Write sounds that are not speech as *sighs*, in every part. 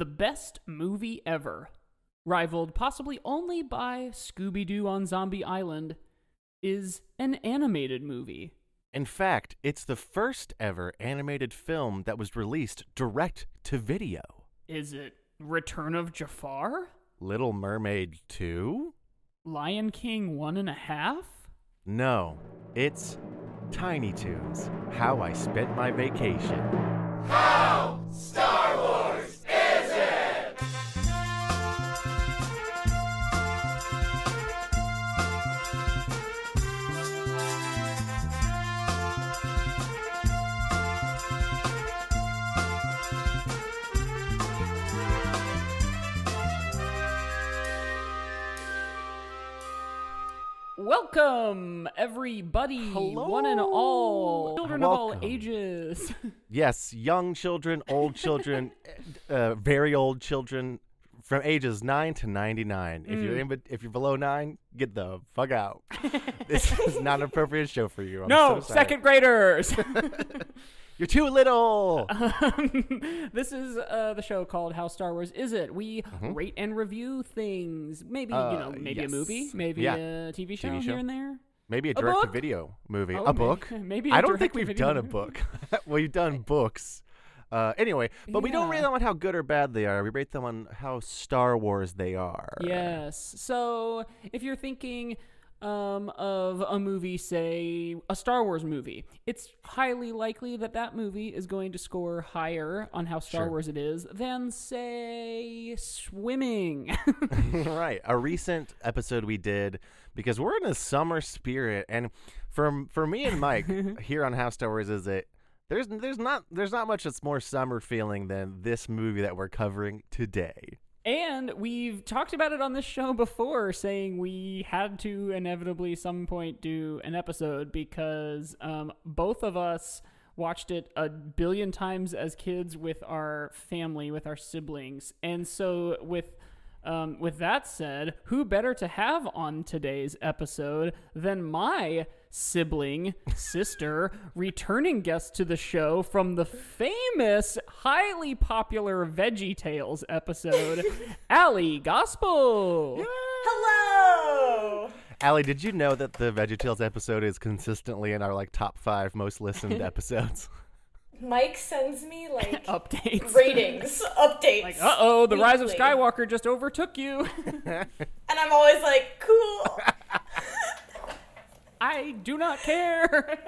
the best movie ever, rivaled possibly only by Scooby Doo on Zombie Island, is an animated movie. In fact, it's the first ever animated film that was released direct to video. Is it Return of Jafar? Little Mermaid 2? Lion King one and a half? No, it's Tiny Toons How I Spent My Vacation. Welcome, everybody, one and all, children of all ages. *laughs* Yes, young children, old children, uh, very old children from ages 9 to 99. If you're in if you're below 9, get the fuck out. *laughs* this is not an appropriate show for you. I'm no, so sorry. second graders. *laughs* You're too little. Um, *laughs* this is uh, the show called How Star Wars Is It? We rate and review things. Maybe you Uh, know, maybe yes. a movie, maybe Yeah. a TV show, TV show. here and there. Maybe a A direct to video movie. Oh, a book? *laughs* maybe I a don't think we've done a book. *laughs* we've done books. Uh, anyway, but we don't rate Yeah. them on how good or bad they are. We rate them on how Star Wars they are. Yes. So if you're thinking um, of a movie, say a Star Wars movie, it's highly likely that that movie is going to score higher on how Star Sure. Wars it is than, say, swimming. *laughs* *laughs* right. A recent episode we did because we're in a summer spirit, and for for me and Mike *laughs* here on How Star Wars is it. There's there's not there's not much that's more summer feeling than this movie that we're covering today. And we've talked about it on this show before, saying we had to inevitably some point do an episode because um, both of us watched it a billion times as kids with our family, with our siblings, and so with. Um, with that said, who better to have on today's episode than my sibling, sister, returning guest to the show from the famous, highly popular Veggie Tales episode, *laughs* Allie Gospel. Hello. Allie, did you know that the VeggieTales episode is consistently in our like top five most listened *laughs* episodes? Mike sends me like *laughs* Updates. ratings, updates. Like, uh oh, the rise of. Skywalker just overtook you. And I'm always like, cool. I do not care.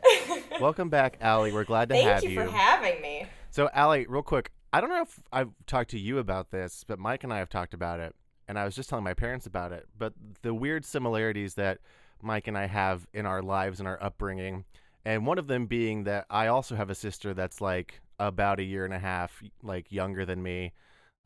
*laughs* Welcome back, Allie. We're glad to Thank have you, Thank you for having me. So, Allie, real quick, I don't know if I've talked to you about this, but Mike and I have talked about it, and I was just telling my parents about it. But the weird similarities that Mike and I have in our lives and our upbringing, and one of them being that I also have a sister that's like about a year and a half like younger than me,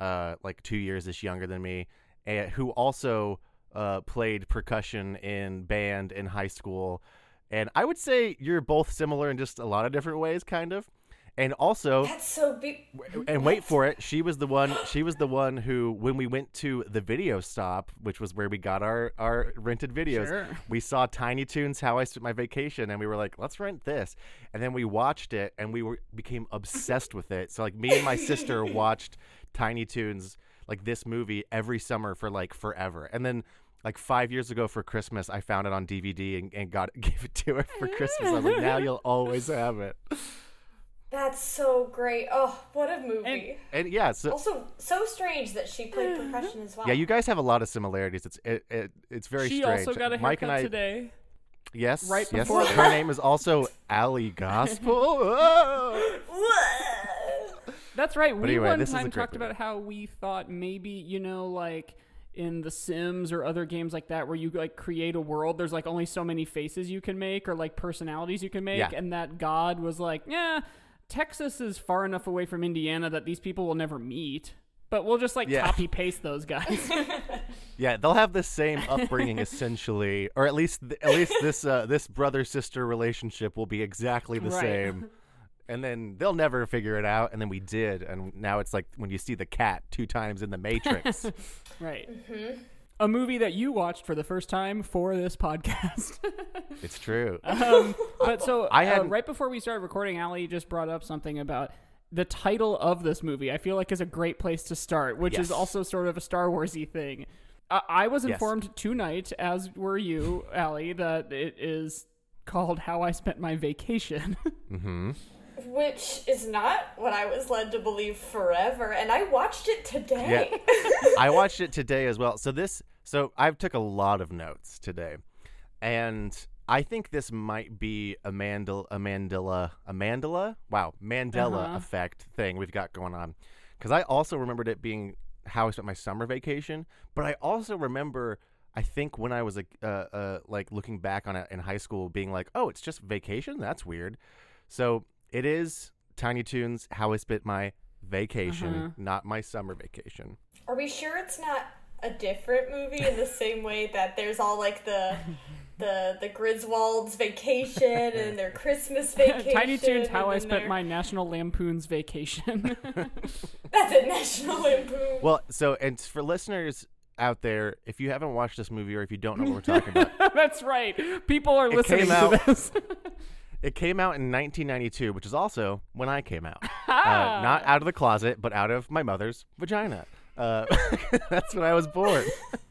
uh, like two years ish younger than me, and who also uh, played percussion in band in high school. And I would say you're both similar in just a lot of different ways, kind of. And also, That's so and wait for it, she was the one. She was the one who, when we went to the video stop, which was where we got our our rented videos, Sure. we saw Tiny Toons How I Spent My Vacation, and we were like, let's rent this. And then we watched it, and we were became obsessed with it. So like me and my sister *laughs* watched Tiny Toons like this movie every summer for like forever. And then like five years ago for Christmas, I found it on DVD and, and got *laughs* gave it to her for Christmas. I was like, now you'll always have it. That's so great. Oh, what a movie. And yeah, so also, so strange that she played percussion as well. Yeah, you guys have a lot of similarities. It's it, it it's very she strange. also got a Mike haircut and I, today. yes, right yes. before Her name is also *laughs* Allie Gospel. *laughs* Oh. That's right. we anyway, one this time talked movie. about how we thought maybe, you know, like in The Sims or other games like that where you like create a world, there's like only so many faces you can make or like personalities you can make Yeah. and that God was like, "Yeah, Texas is far enough away from Indiana that these people will never meet." But we'll just like Yeah. copy paste those guys. *laughs* Yeah, they'll have the same upbringing essentially, or at least th- at least this uh, this brother sister relationship will be exactly the Right. same. *laughs* And then they'll never figure it out, and then we did, and now it's like when you see the cat two times in the Matrix. *laughs* right. Mm-hmm. A movie that you watched for the first time for this podcast. *laughs* it's true. *laughs* um, but so I uh, hadn't- right before we started recording, Allie just brought up something about the title of this movie, I feel like is a great place to start, which is also sort of a Star Warsy thing. I, I was Yes. informed tonight, as were you, Allie, that it is called "How I Spent My Vacation." Mm-hmm. Which is not what I was led to believe forever, and I watched it today. Yeah. *laughs* I watched it today as well. So this, so I took a lot of notes today, and I think this might be a Mandela, a Mandela, a Mandela, wow, Mandela Uh-huh. effect thing we've got going on. Because I also remembered it being how I spent my summer vacation, but I also remember. I think when I was like, uh, uh, like looking back on it in high school, being like, "Oh, it's just vacation. That's weird." So it is Tiny Toons. How I spent my vacation, Uh-huh. not my summer vacation. Are we sure it's not a different movie in the same way that there's all like the the the Griswolds vacation and their Christmas vacation? *laughs* Tiny Toons: How I then Spent their- My National Lampoon's Vacation. *laughs* *laughs* That's a National Lampoon. Well, so and for listeners out there, if you haven't watched this movie or if you don't know what we're talking about, That's right. People are It listening came to out- this. It came out in 1992, which is also when I came out. Ah. *laughs* Uh, not out of the closet, but out of my mother's vagina. Uh, *laughs* that's when I was born. *laughs*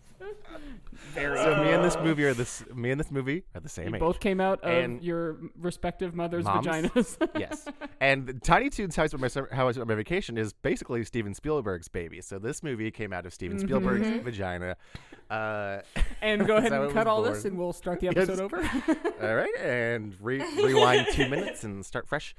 Very So me and this movie are this. Me and this movie are the same You age. both came out of And- your respective mother's Moms? vaginas. *laughs* yes. And Tiny Toons How I Spent My Summer, How I Spent My Vacation is basically Steven Spielberg's baby. So this movie came out of Steven Mm-hmm. Spielberg's vagina. Uh, *laughs* and go *laughs* ahead and cut was all this, and we'll start the Yes. episode over. all right, and re- rewind two minutes and start fresh.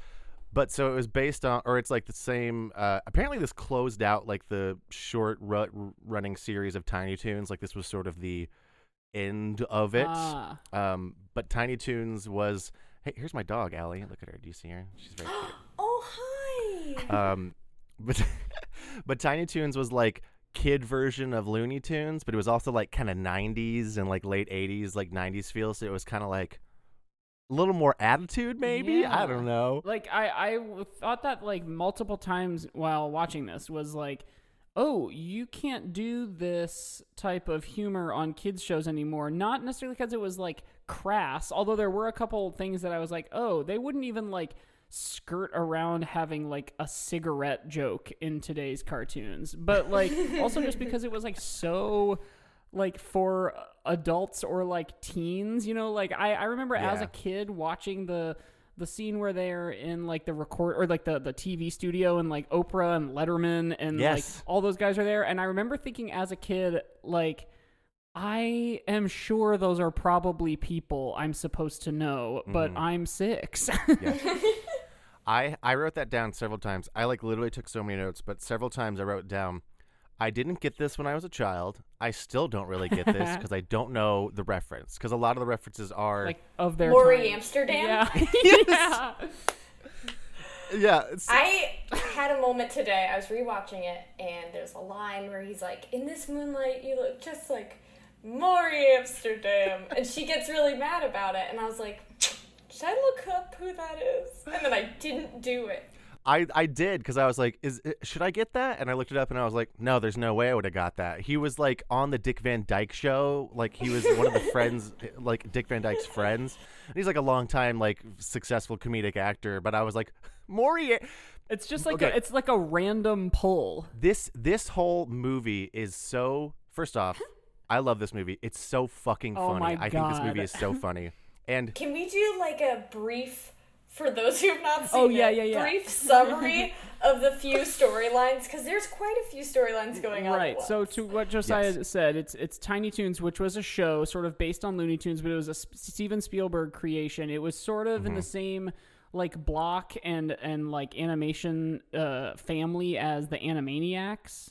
But so it was based on, or it's like the same. Uh, apparently, this closed out like the short ru- running series of Tiny Toons. Like this was sort of the end of it. Ah. Um, but Tiny Toons was. Hey, here's my dog, Allie. Look at her. Do you see her? She's very cute. *gasps* oh hi. Um, *laughs* but but Tiny Toons was like kid version of Looney Tunes, but it was also like kind of 90s and like late 80s, like 90s feel. So it was kind of like a little more attitude, maybe. Yeah. I don't know. Like I I thought that like multiple times while watching this was like, oh, you can't do this type of humor on kids shows anymore. Not necessarily because it was like crass, although there were a couple things that I was like, oh, they wouldn't even like skirt around having like a cigarette joke in today's cartoons. But like also just *laughs* because it was like so like for adults or like teens, you know, like I, I remember as a kid watching the the scene where they're in like the record or like the the TV studio and like Oprah and Letterman and like all those guys are there and I remember thinking as a kid like I am sure those are probably people I'm supposed to know, but mm-hmm. I'm 6. *laughs* *laughs* I I wrote that down several times. I like literally took so many notes, but several times I wrote down. I didn't get this when I was a child. I still don't really get this *laughs* because I don't know the reference. Because a lot of the references are like of their Morey time. Amsterdam. Yeah. *laughs* *laughs* yeah. yeah. It's, I had a moment today. I was rewatching it, and there's a line where he's like, "In this moonlight, you look just like Morey Amsterdam," and she gets really mad about it. And I was like, "Should I look up who that is?" And then I didn't do it. I I did because I was like, is eh, should I get that? And I looked it up and I was like, no, there's no way I would have got that. He was like on the Dick Van Dyke show, like he was one of the friends, *laughs* eh, like Dick Van Dyke's friends. And he's like a long time like successful comedic actor. But I was like, *laughs* Morey, It's just like Okay. a, it's like a random pull. this this whole movie is so. First off, I love this movie. It's so fucking Oh funny. my I think this movie is so funny. And Can we do like a brief for those who've not seen Oh, yeah, it, yeah, yeah. brief *laughs* summary of the few storylines because there's quite a few storylines going on. Right. So to what Josiah Yes. said, it's it's Tiny Toons, which was a show sort of based on Looney Tunes, but it was a Steven Spielberg creation. It was sort of in the same like block and and like animation uh, family as the Animaniacs.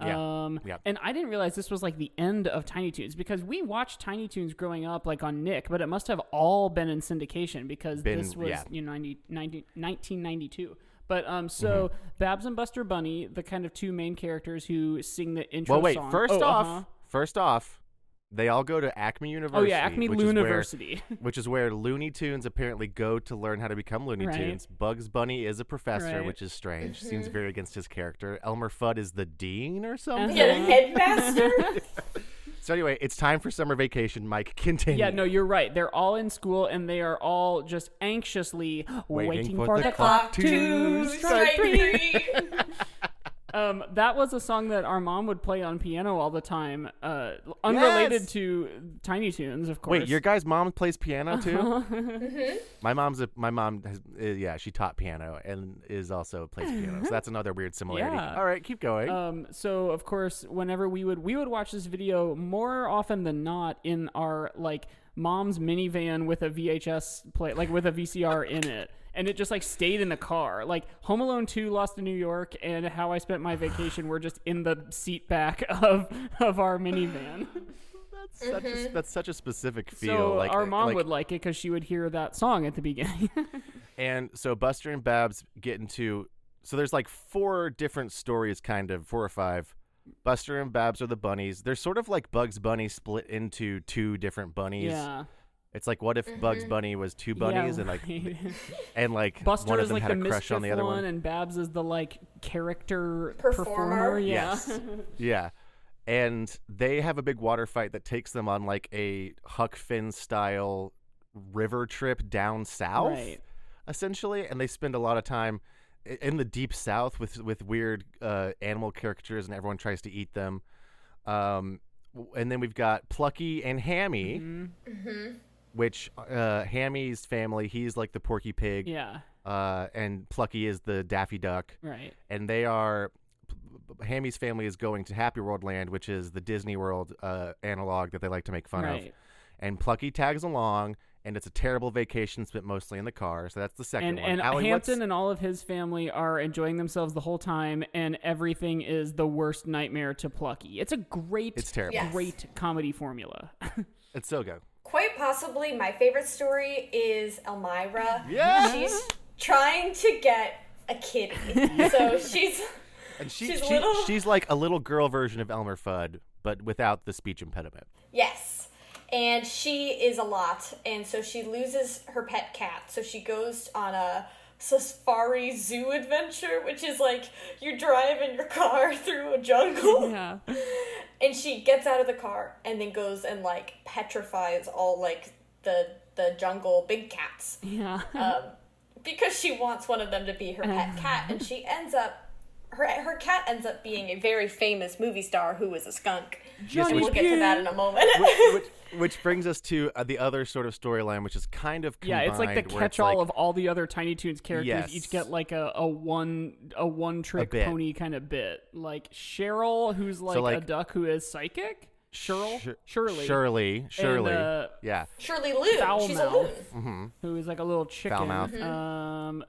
Yeah. Um, Yeah. and I didn't realize this was like the end of Tiny Toons because we watched Tiny Toons growing up like on Nick, but it must have all been in syndication because Been- this was yeah. you know 90, 90, 1992. But um, so Mm-hmm. Babs and Buster Bunny, the kind of two main characters who sing the intro well, wait. song. First Oh, off, uh-huh. first off, they all go to Acme University. oh University. yeah, Acme which is where- University. *laughs* which is where Looney Tunes apparently go to learn how to become Looney Right. Tunes. Bugs Bunny is a professor, Right. Mm-hmm. which is strange. Seems very against his character. Elmer Fudd is the dean or something. Get a headmaster. *laughs* So anyway, it's time for summer vacation. Mike, continue. Yeah, no, you're right. They're all in school and they are all just anxiously waiting, for, the, clock to strike three. *laughs* Um, that was a song that our mom would play on piano all the time, uh, unrelated Yes. to Tiny Toons, of course. Wait, your guy's mom plays piano too? Uh-huh. *laughs* My mom's a my mom has uh, yeah she taught piano and is also plays piano. So that's another weird similarity. Yeah. All right, keep going. Um, so of course, whenever we would we would watch this video more often than not in our like mom's minivan with a VHS play, like with a VCR in it, and it just like stayed in the car. Like Home Alone Two, Lost in New York, and How I Spent My *sighs* Vacation were just in the seat back *laughs* of of our minivan. *laughs* that's *laughs* such a, mhm. that's such a specific feel. so like our eh, mom like- would like it because she would hear that song at the beginning. And so Buster and Babs get into so there's like four different stories kind of, four or five. Buster and Babs are the bunnies. They're sort of like Bugs Bunny split into two different bunnies. yeah, It's like what if Bugs Bunny was two bunnies yeah, and like *laughs* and like Buster one of is them like had the a crush on the other one, one. and Babs is the like character Performer. Yeah. Yes. *laughs* Yeah. And they have a big water fight that takes them on like a Huck Finn style river trip down south, Right. essentially. And they spend a lot of time in the deep south with with weird uh, animal caricatures, and everyone tries to eat them. Um, and then we've got Plucky and Hammy, Mhm. Which uh, Hammy's family, he's like the Porky Pig, Yeah. uh, and Plucky is the Daffy Duck Right. and they are Hammy's family is going to Happy World Land, which is the Disney World uh, analog that they like to make fun of. And Plucky tags along, and it's a terrible vacation spent mostly in the car. So that's the second And one. and Allie, what's- Hamton and all of his family are enjoying themselves the whole time, and everything is the worst nightmare to Plucky. It's a great, It's terrible. Yes. great comedy formula. *laughs* It's so good. Quite possibly my favorite story is Elmira. Yeah. She's trying to get a kitty. So she's And she, She's she, little. she's like a little girl version of Elmer Fudd, but without the speech impediment. yes. And she is a lot. And so she loses her pet cat. So she goes on a safari zoo adventure, which is like you drive in your car *laughs* through a jungle. yeah. and she gets out of the car and then goes and like petrifies all like the the jungle big cats Yeah. um, because she wants one of them to be her pet cat and she ends up her her cat ends up being a very famous movie star who is a skunk Johnny and we'll get to that in a moment which, *laughs* which brings us to uh, the other sort of storyline, which is kind of Yeah, it's like the combined, catch-all like- of all the other Tiny Toons characters. Yes. Each get like a, a one a one trick pony kind of bit. Like Cheryl, who's like, a like- duck who is psychic. Cheryl, Sh- Shirley, Shirley, Shirley, uh, yeah. Shirley Loon Foul she's a loon hmm who is like a little chicken. mouth. Um,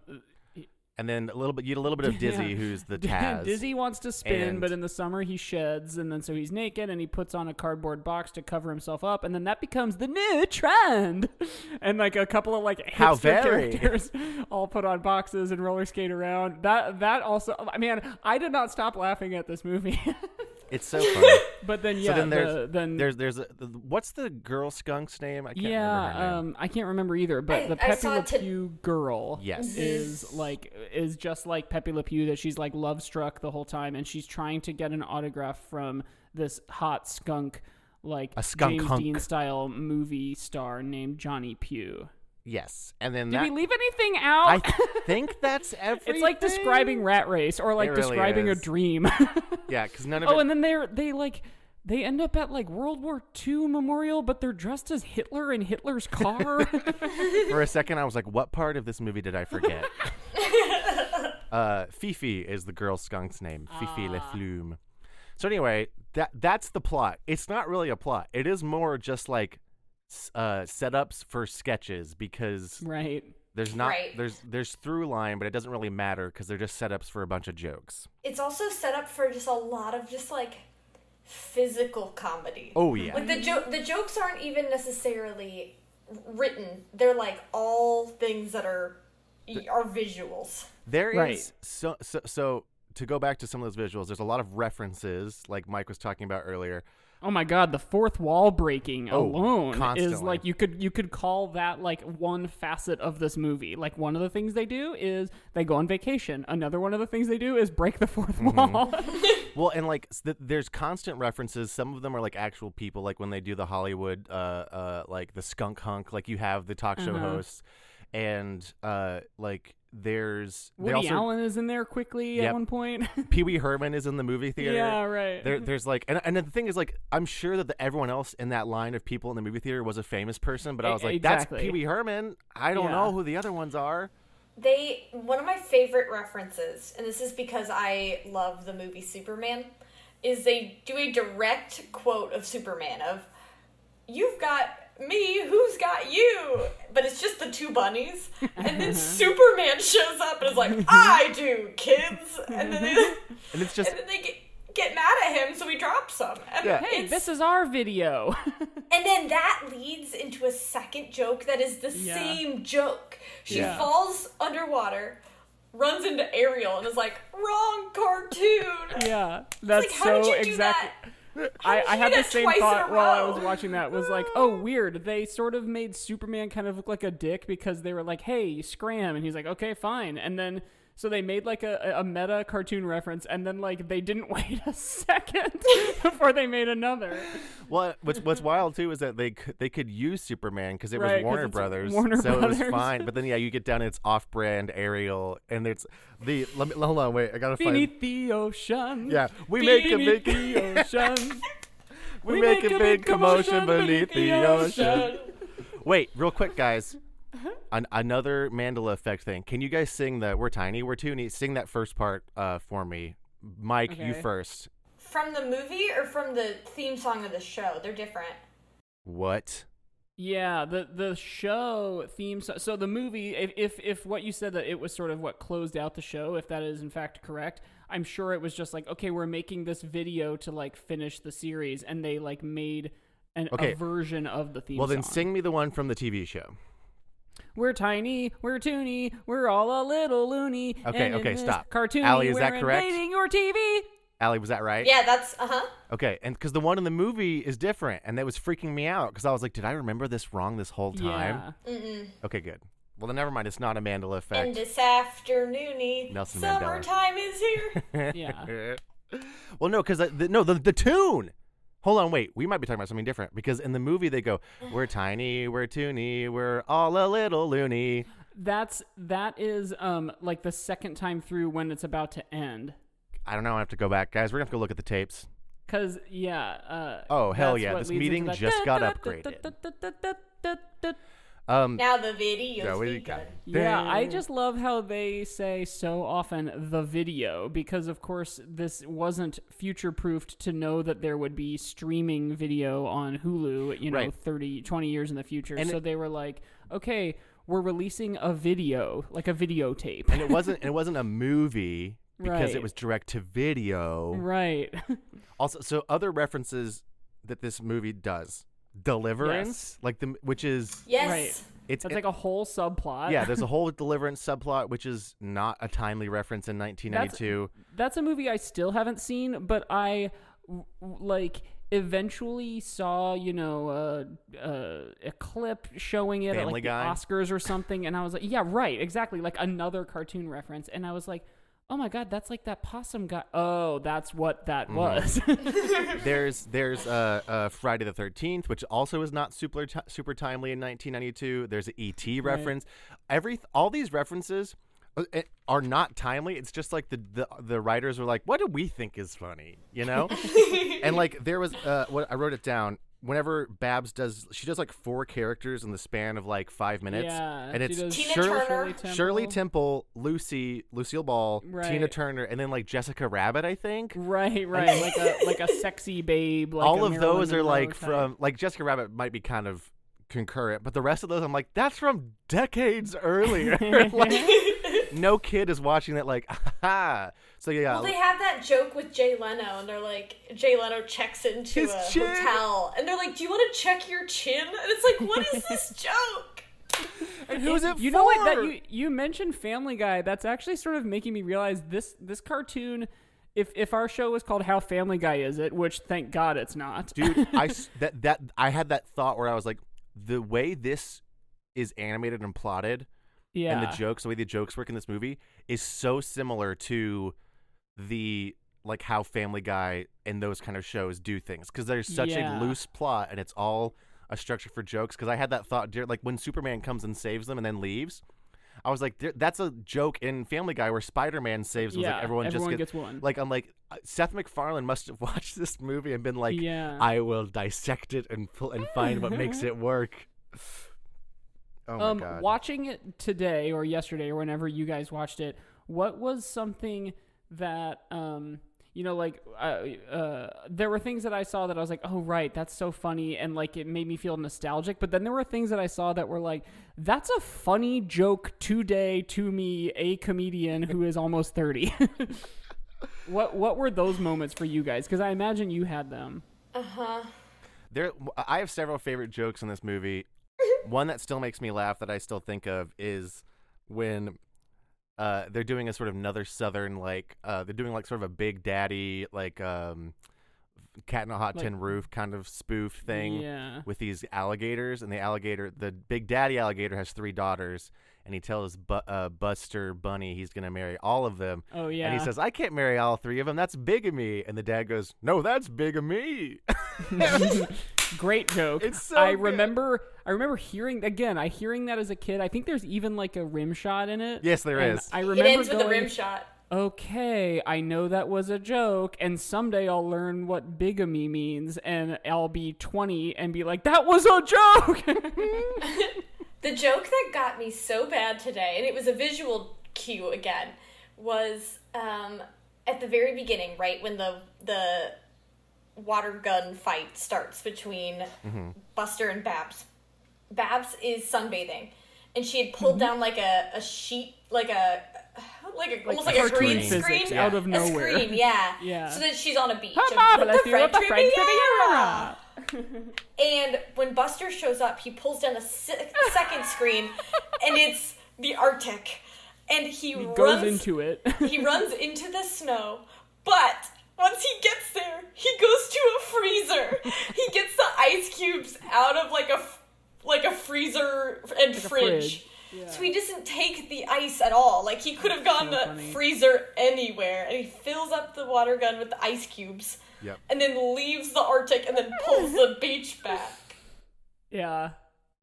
And then a little bit, you get a little bit of *laughs* Dizzy, Yeah. who's the *laughs* Taz. Dizzy wants to spin, And- but in the summer he sheds, and then so he's naked and he puts on a cardboard box to cover himself up, and then that becomes the new trend. *laughs* And like a couple of like How very. characters all put on boxes and roller skate around. That that also, I mean, I did not stop laughing at this movie. It's so funny. *laughs* but then yeah, so then there's the, then there's there's a, the, what's the girl skunk's name? I can't yeah, name. um, I can't remember either. But I- the I Pepe Le it to- Pew girl, Yes. is like is just like Pepe Le Pew that she's like love struck the whole time, and she's trying to get an autograph from this hot skunk, like A skunk James hunk. Dean style movie star named Johnny Pew. Yes, and then Did that we leave anything out? I think that's everything. *laughs* it's like describing Rat Race or like really describing is. a dream. *laughs* yeah, because none of it. oh, it. and then they're they like. They end up at like World War II memorial, but they're dressed as Hitler in Hitler's car. *laughs* for a second, I was like, "What part of this movie did I forget?" uh, Fifi is the girl skunk's name. Fifi Le Ah. Flume. So anyway, that that's the plot. It's not really a plot. It is more just like uh, setups for sketches because right. there's not Right. there's there's through line, but it doesn't really matter because they're just setups for a bunch of jokes. it's also set up for just a lot of just like physical comedy Oh yeah. Like the jo- the jokes aren't even necessarily written. They're like all things that are are visuals. There is Right. so, so so to go back to some of those visuals. There's a lot of references, like Mike was talking about earlier. Oh my god, the fourth wall breaking Oh, alone is like you could you could call that like one facet of this movie. Like one of the things they do is they go on vacation. Another one of the things they do is break the 4th Mm-hmm. wall. *laughs* *laughs* Well, and like th- there's constant references. Some of them are like actual people, like when they do the Hollywood, uh, uh, like the skunk hunk. Like you have the talk show Uh-huh. hosts, and uh, like there's they Woody also Allen is in there quickly Yep. at one point. *laughs* Pee Wee Herman is in the movie theater. yeah, right. There, *laughs* there's like, and, and the thing is, like, I'm sure that the, everyone else in that line of people in the movie theater was a famous person, but I was like, exactly. that's Pee Wee Herman. I don't Yeah. know who the other ones are. They one of my favorite references, and this is because I love the movie Superman, is they do a direct quote of Superman of You've got me, who's got you? But it's just the two bunnies. And then *laughs* Superman shows up and is like, I do, kids. And then they, *laughs* And it's just, and then they get, get mad at him, so he drops them. And Yeah. hey, this is our video. *laughs* and then that leads into a second joke that is the Yeah. same joke. She Yeah. falls underwater, runs into Ariel, and is like, "Wrong cartoon." yeah, that's like, how so did you do that? I, I had the same twice in a thought while I was watching that. Was like, *laughs* oh, weird. They sort of made Superman kind of look like a dick because they were like, hey, scram, and he's like, okay, fine. And then so they made like a, a meta cartoon reference, and then like they didn't *laughs* wait a second *laughs* before they made another. well, what's what's wild too is that they c- they could use Superman because it was Warner Brothers, Warner so it was fine. But then yeah, you get down it's off-brand Ariel, and it's the let me hold on, wait, I gotta find. Beneath the ocean. Yeah, we make a big the ocean. *laughs* we make a big commotion beneath the ocean. Wait, real quick, guys. Uh-huh. An- another Mandela effect thing. Can you guys sing the "We're Tiny, We're Toony"? Sing that first part uh, for me, Mike. You first. From the movie or from the theme song of the show? They're different. What? Yeah, the the show theme. So, so the movie, if, if if what you said that it was sort of what closed out the show, if that is in fact correct, I'm sure it was just like, okay, we're making this video to like finish the series, and they like made an, Okay. a version of the theme. Well, then song. sing me the one from the TV show. We're tiny, we're toony, we're all a little loony. Okay, and in okay, this stop. Cartoony, Allie, is we're that correct? invading your TV. Allie, was that right? Yeah, that's uh huh. Okay, and because the one in the movie is different, and that was freaking me out because I was like, did I remember this wrong this whole time? Yeah. Mm-mm. Okay, good. Well, then never mind. It's not a Mandela effect. And this afternoony, Nelson Mandela. summertime is here. *laughs* Yeah. well, no, because the, no, the the tune. Hold on, wait. We might be talking about something different because in the movie they go, "We're *sighs* tiny, we're toony, we're all a little loony." That's that is um like the second time through when it's about to end. I don't know. I have to go back, guys. We're gonna have to go look at the tapes. Cause yeah. Uh, Oh, hell yeah, this meeting just got Um, now the video. Yeah, we begun. got- Yeah, I just love how they say so often the video because of course this wasn't future proofed to know that there would be streaming video on Hulu, you know, Right. thirty, twenty 30, 20 years in the future. And so it- they were like, okay, we're releasing a video, like a videotape. and it wasn't it wasn't a movie *laughs* because it was direct to video. right. *laughs* Also, so other references that this movie does, Deliverance, like the which is Yes. Right. it's That's like a whole subplot. yeah. There's a *laughs* whole Deliverance subplot which is not a timely reference in 1992. that's a movie I still haven't seen, but I like eventually saw you know uh, uh, a clip showing it at like Guy? the Oscars or something, and I was like, yeah, right, exactly, like another cartoon reference, and I was like. Oh my god, that's like that possum guy. Oh, that's what that Mm-hmm. was. *laughs* *laughs* there's there's uh, uh, Friday the 13th, which also is not super ti super timely in 1992. There's an ET reference. Every all these references uh, eh, are not timely. It's just like the, the the writers were like, what do we think is funny, you know? *laughs* and like there was uh, what I wrote it down. Whenever Babs does, she does like four characters in the span of like five minutes, yeah, and it's does Tina Shirley, Turner. Shirley Temple, Lucy, Lucille Ball, Tina Turner, and then like Jessica Rabbit, I think Right, right, like a like a sexy babe. Like all of Marilyn those are like type. from like Jessica Rabbit might be kind of concurrent, but the rest of those I'm like that's from decades earlier. *laughs* like, no kid is watching that like *laughs* ha. So yeah, Well, they have that joke with Jay Leno, and they're like, Jay Leno checks into His a chin. hotel, and they're like, "Do you want to check your chin?" And it's like, "What is this *laughs* joke?" and who's it you for? know what that you you mentioned Family Guy. That's actually sort of making me realize this this cartoon. If if our show was called How Family Guy Is It, which thank God it's not, dude I *laughs* s- that that I had that thought where I was like the way this is animated and plotted yeah, and the jokes the way the jokes work in this movie is so similar to the like how Family Guy and those kind of shows do things because there's such Yeah. a loose plot and it's all a structure for jokes. Because I had that thought, like when Superman comes and saves them and then leaves. I was like, that's a joke in Family Guy where Spider-Man saves them. It's yeah, like everyone, everyone just gets one. like I'm like uh, Seth MacFarlane must have *laughs* watched this movie and been like, yeah. I will dissect it and pull and find what makes *laughs* it work. Oh my um, god! watching it today or yesterday or whenever you guys watched it, what was something that um you know like uh, uh there were things that I saw that I was like, "Oh right, that's so funny." And like it made me feel nostalgic, but then there were things that I saw that were like, "That's a funny joke today to me, a comedian who is almost 30." *laughs* what what were those moments for you guys? Cuz I imagine you had them. Uh huh. There, I have several favorite jokes in this movie. One that still makes me laugh that I still think of is when uh, they're doing a sort of another southern like uh, they're doing like sort of a Big Daddy like um, Cat in a Hot Like- Tin Roof kind of spoof thing Yeah. with these alligators, and the alligator, the Big Daddy alligator, has three daughters, and he tells Bu- uh, Buster Bunny he's gonna marry all of them. Oh yeah. And he says, I can't marry all three of them. That's bigamy. And the dad goes, No, that's bigamy. *laughs* *laughs* *laughs* Great joke. It's so I good. remember I remember hearing again, I hearing that as a kid. I think there's even like a rim shot in it. Yes, there there is. is. I It remember ends with a rim shot. Okay, I know that was a joke, and someday I'll learn what bigamy means, and I'll be 20 and be like, "That was a joke." *laughs* The joke that got me so bad today, and it was a visual cue again, was um, at the very beginning, right when the the water gun fight starts between mm-hmm. Buster and Babs. Babs is sunbathing, and she had pulled mm-hmm. down like a, a sheet, like a like a almost like a cartoon green physics screen out of A nowhere. screen, yeah, *laughs* Yeah. So that she's on a beach. How of marvelous the you with the French French Riviera. Riviera. *laughs* And when Buster shows up, he pulls down a se- second screen, and it's the Arctic. And he, He runs goes into it. he runs into the snow, but once he gets there, he goes to a freezer. He gets the ice cubes out of like a f- like a freezer and a fridge. fridge. Yeah. So he doesn't take the ice at all. Like he could have gone so to funny. freezer anywhere, and he fills up the water gun with the ice cubes, Yep. and then leaves the Arctic, and then pulls the *laughs* beach back. Yeah.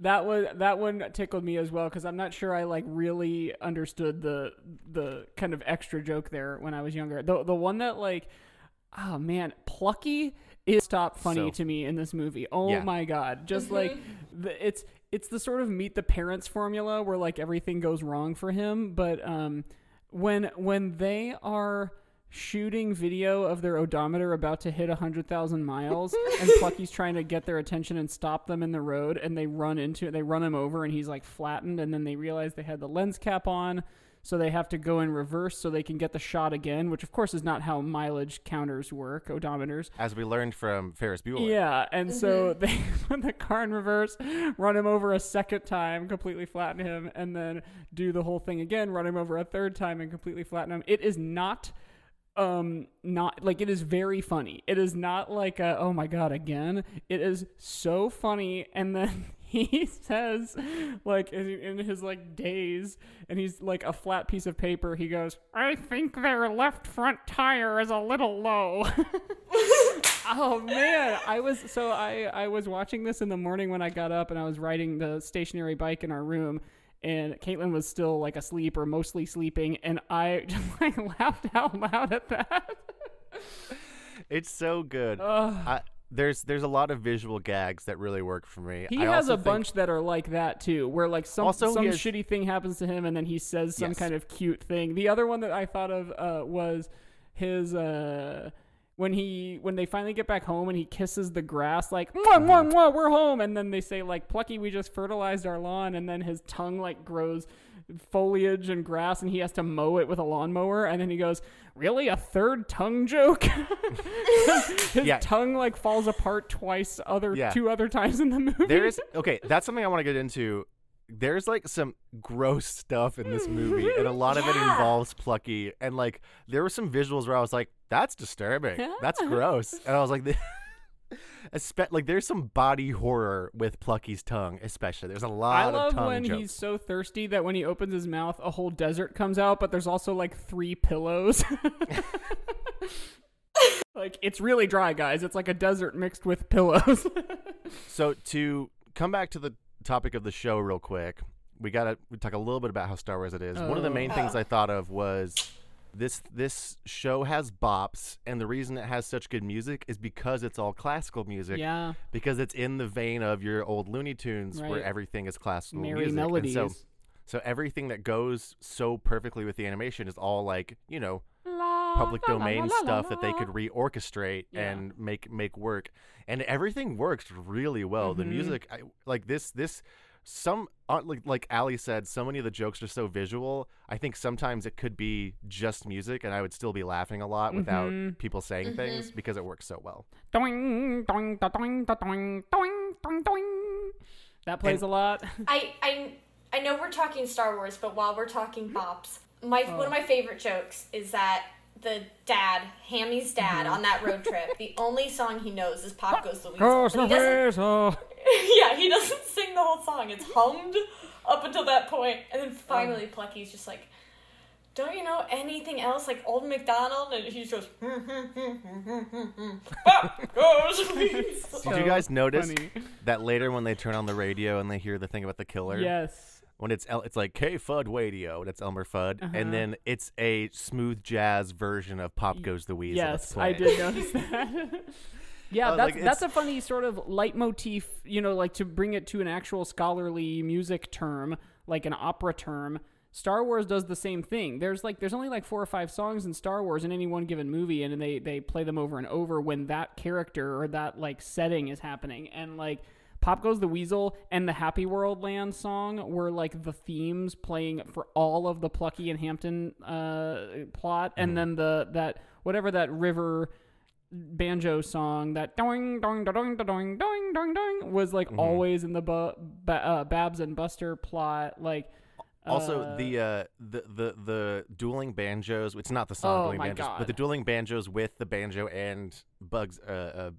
That was that one tickled me as well because I'm not sure I like really understood the the kind of extra joke there when I was younger. The the one that like, oh man, Plucky is top funny So- to me in this movie. Oh Yeah. my god, just like the, it's it's the sort of meet the parents formula where like everything goes wrong for him, but um, when when they are shooting video of their odometer about to hit 100,000 miles *laughs* and Plucky's trying to get their attention and stop them in the road and they run into it they run him over and he's like flattened and then they realize they had the lens cap on so they have to go in reverse so they can get the shot again which of course is not how mileage counters work odometers As we learned from Ferris Bueller. yeah, and so *laughs* they put the car in reverse, run him over a second time, completely flatten him, and then do the whole thing again, run him over a third time and completely flatten him. It is not um not like it is very funny. It is not like a, oh my god again. It is so funny and then he *laughs* says like in, his like daze and he's like a flat piece of paper he goes i think their left front tire is a little low *laughs* Oh man, I was so I I was watching this in the morning when I got up and I was riding the stationary bike in our room and Caitlin was still like asleep or mostly sleeping and I *laughs* just like laughed out loud at that. It's so good. I, there's there's a lot of visual gags that really work for me. He I has a bunch that are like that too, where like some Also, some has- shitty thing happens to him and then he says some Yes. kind of cute thing. The other one that I thought of uh, was his uh, when he when they finally get back home and he kisses the grass like mwah, mwah, mwah, we're home and then they say like plucky we just fertilized our lawn and then his tongue like grows foliage and grass and he has to mow it with a lawnmower and then he goes really a third tongue joke *laughs* his Yeah. tongue like falls apart twice other Yeah. two other times in the movie There is *laughs* okay. That's something I want to get into. There's like some gross stuff in this movie, and a lot of it involves Plucky. And like, there were some visuals where I was like, "That's disturbing. That's gross." And I was like, *laughs* Espe- like there's some body horror with Plucky's tongue, especially. There's a lot I of love tongue when jokes. he's so thirsty that when he opens his mouth, a whole desert comes out, but there's also like three pillows. *laughs* like it's really dry, guys. It's like a desert mixed with pillows. *laughs* So to come back to the topic of the show real quick, we gotta we talk a little bit about how Star Wars it is. One of the Oh. main things I thought of was this this show has bops, and the reason it has such good music is because it's all classical music. yeah, Because it's in the vein of your old Looney Tunes, where everything is classical merry music. And melodies. so, so everything that goes so perfectly with the animation is all like you know public La, la, domain la, la, stuff that they could reorchestrate Yeah. and make make work and everything works really well the Mhm. music I, like this this some uh, like like Allie said so many of the jokes are so visual I think sometimes it could be just music and I would still be laughing a lot without Mhm. people saying things because it works so well Doing, doing, doing, doing, doing, doing, doing. That plays a lot. *laughs* I I I know we're talking Star Wars, but while we're talking bops, my Oh. one of my favorite jokes is that the dad, Hammy's dad, Mm-hmm. on that road trip, the only song he knows is "Pop Goes the Weasel." Cross But the he doesn't, face, oh. *laughs* yeah, he doesn't sing the whole song. It's hummed up until that point, and then finally um. Plucky's just like, "Don't you know anything else like Old MacDonald?" And he just goes, "Pop goes the weasel." did you guys notice funny. that later when they turn on the radio and they hear the thing about the killer Yes. When it's El- it's like K Fudd Radio, that's Elmer Fudd, Uh-huh. and then it's a smooth jazz version of Pop Goes the Weasel. Yes, I did notice that. *laughs* *laughs* yeah, that's like, that's a funny sort of leitmotif, you know, like to bring it to an actual scholarly music term, like an opera term. Star Wars does the same thing. There's like there's only like four or five songs in Star Wars in any one given movie, and they they play them over and over when that character or that like setting is happening, and like. Pop Goes the Weasel and the Happy World Land song were like the themes playing for all of the Plucky and Hamton uh, plot, and then the that whatever that river banjo song that doing doing doing doing doing doing doing was like Mm-hmm. always in the bu- ba- uh, Babs and Buster plot. Like Also, uh, the uh, the the the dueling banjos. It's not the song Oh dueling my banjos, God. but the dueling banjos with the banjo and Bugs uh, uh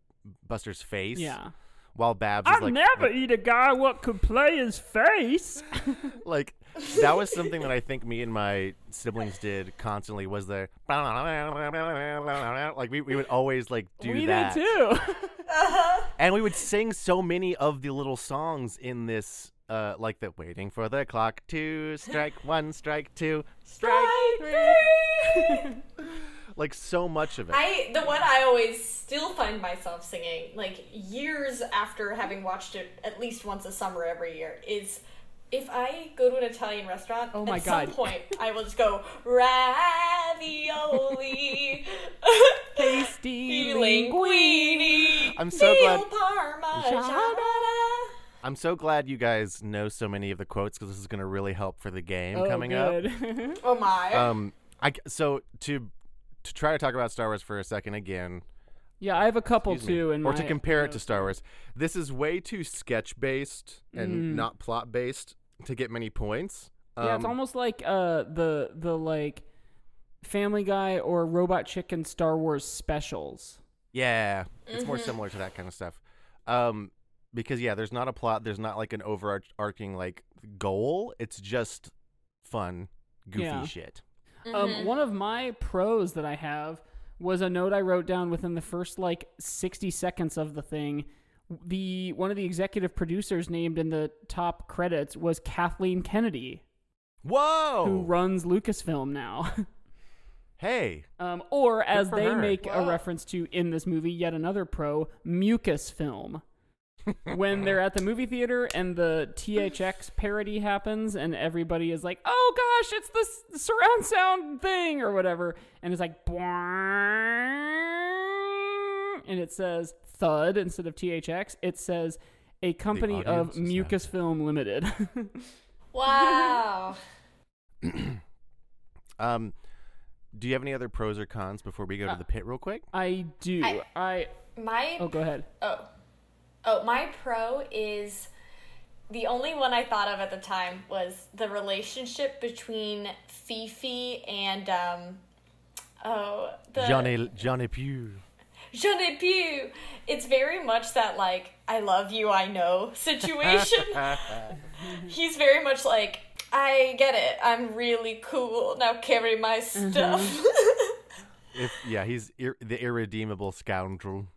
Buster's face. yeah, While Babs I like, never eat a guy what could play his face. *laughs* like that was something that I think me and my siblings did constantly. Was there like we we would always like do we that. did too. And we would sing so many of the little songs in this, uh, like the waiting for the clock to strike one, strike two, strike three. *laughs* like so much of it. I the one I always still find myself singing, like years after having watched it at least once a summer every year, is if I go to an Italian restaurant, Oh my at some point I will just go ravioli, *laughs* Tasty *laughs* linguine, I'm so glad- veal. I'm so glad you guys know so many of the quotes because this is going to really help for the game Oh, coming up. *laughs* Oh my! Um, I so to to try to talk about Star Wars for a second again, yeah, I have a couple excuse me, too. In or my, to compare it to. Star Wars. This is way too sketch based and Mm. not plot based to get many points. Yeah, it's Um, almost like uh the the like Family Guy or Robot Chicken Star Wars specials. Yeah, it's more Mhm. similar to that kind of stuff. Um, because yeah, there's not a plot. There's not like an overarching like goal. It's just fun, goofy Yeah. shit. Mm-hmm. Um, one of my pros that I have was a note I wrote down within the first like 60 seconds of the thing. The one of the executive producers named in the top credits was Kathleen Kennedy, Whoa! who runs Lucasfilm now. *laughs* hey, um, or as they her. make a reference to in this movie, yet another pro, Mucus Film. When they're *laughs* at the movie theater and the THX parody happens and everybody is like, "Oh gosh, it's this surround sound thing or whatever," and it's like, and it says thud instead of THX. It says a company of Mucus Film Limited. wow. um, do you have any other pros or cons before we go to the pit real quick? I do. I- I My oh, go ahead. Oh. Oh, my pro is the only one I thought of at the time was the relationship between Fifi and um oh the Johnny Johnny Pew. Je ne. It's very much that like I love you, I know *laughs* situation. *laughs* He's very much like I get it. I'm really cool. Now carry my stuff. *laughs* if yeah, he's ir- the irredeemable scoundrel.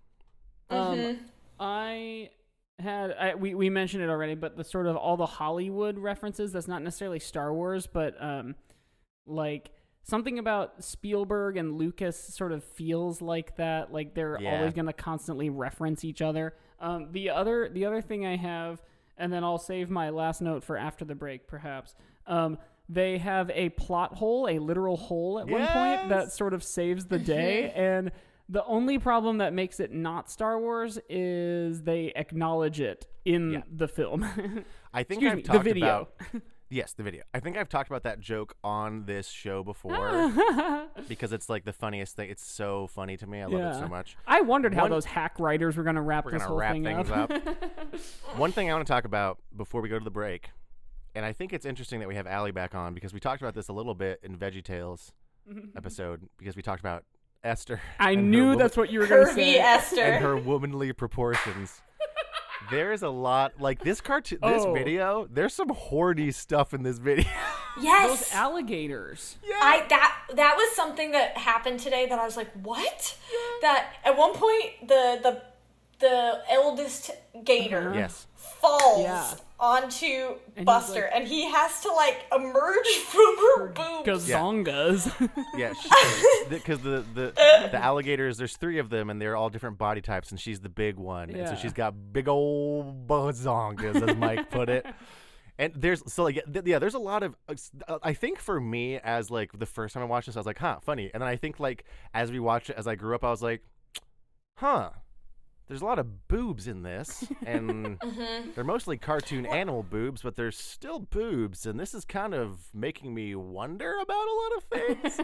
Um, I had I, we we mentioned it already, but the sort of all the Hollywood references. That's not necessarily Star Wars, but um, like something about Spielberg and Lucas sort of feels like that. Like they're Yeah. always going to constantly reference each other. Um, the other the other thing I have, and then I'll save my last note for after the break, perhaps. Um, they have a plot hole, a literal hole at one point that sort of saves the day, *laughs* and the only problem that makes it not Star Wars is they acknowledge it in Yeah. the film. *laughs* I think Excuse I've me, the video. about *laughs* yes, the video. I think I've talked about that joke on this show before *laughs* because it's like the funniest thing. It's so funny to me. I love it so much. I wondered how those hack writers were going to wrap this gonna whole wrap thing up. up. One thing I want to talk about before we go to the break, and I think it's interesting that we have Allie back on because we talked about this a little bit in Veggie Tales episode because we talked about Esther. I knew woman- that's what you were going to say. Esther. and her womanly proportions. There's a lot like this cartoon, this Oh. video. There's some horny stuff in this video. *laughs* yes. Those alligators. I that that was something that happened today that I was like, what? That at one point the the the eldest gator yes, falls Yeah. Onto he's Buster, like- and he has to like emerge *laughs* from her boobs. Gazongas. yeah, because *laughs* the, the the alligators. There's three of them, and they're all different body types, and she's the big one, and so she's got big old bazongas, as Mike put it. *laughs* And there's so like th- yeah, there's a lot of uh, I think for me as like the first time I watched this, I was like, huh, funny. And then I think like as we watched it, as I grew up, I was like, huh. There's a lot of boobs in this, *laughs* and they're mostly cartoon animal boobs, but they're still boobs, and this is kind of making me wonder about a lot of things.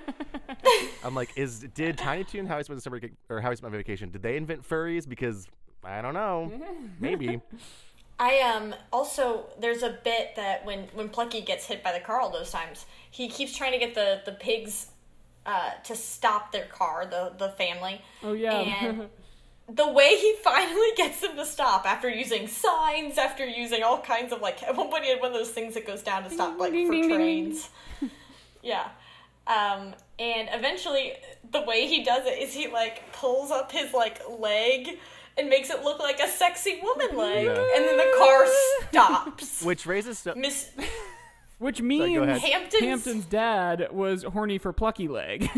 *laughs* I'm like, is did Tiny Toon How I Spent Summer or How I Spent My Vacation? Did they invent furries? Because I don't know, *laughs* maybe. I um also there's a bit that when when Plucky gets hit by the car all those times, he keeps trying to get the the pigs uh, to stop their car, the the family. Oh, yeah. And the way he finally *laughs* gets them to stop after using signs, after using all kinds of like *laughs* at one point he had one of those things that goes down to stop like Ding, for ding, ding, ding. trains. *laughs* yeah. Um, and eventually the way he does it is he like pulls up his like leg and makes it look like a sexy woman leg, Yeah. and then the car stops. Which raises so- Miss Which means ahead. Hamton's, Hamton's dad was horny for Plucky Leg.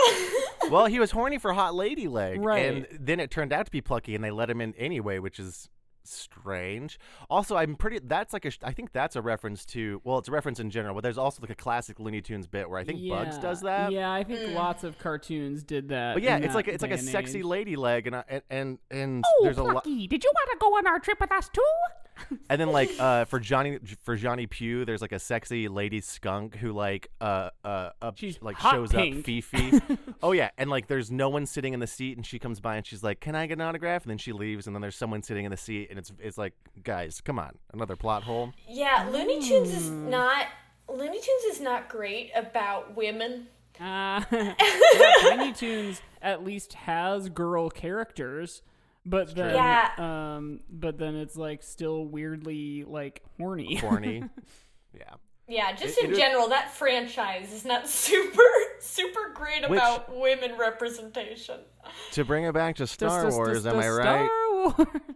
*laughs* well, he was horny for Hot Lady Leg, Right. and then it turned out to be Plucky, and they let him in anyway, which is strange. Also, I'm pretty. That's like a. I think that's a reference to. Well, it's a reference in general, but there's also like a classic Looney Tunes bit where I think Bugs does that. Yeah, I think hmm. lots of cartoons did that. But yeah, it's like that it's like a sexy age. lady leg, and I- and and, and Oh, there's a lot. Plucky, did you want to go on our trip with us too? And then like uh for Johnny for Johnny Pew, there's like a sexy lady skunk who like uh uh up, She's like hot shows pink. up Fifi. *laughs* oh yeah, and like there's no one sitting in the seat, and she comes by and she's like, "Can I get an autograph?" And then she leaves, and then there's someone sitting in the seat, and it's it's like, guys, come on, another plot hole. yeah, Looney Tunes is Hmm. not Looney Tunes is not great about women. Uh, *laughs* yeah, Tiny Toons at least has girl characters, but then Yeah. um, but then it's like still weirdly like horny. *laughs* Corny. yeah. Yeah, just It- in it is- general, that franchise is not *laughs* super super great Which- about women representation. To bring it back to Just- Star just- Wars, just am the I right? Star Wars. *laughs*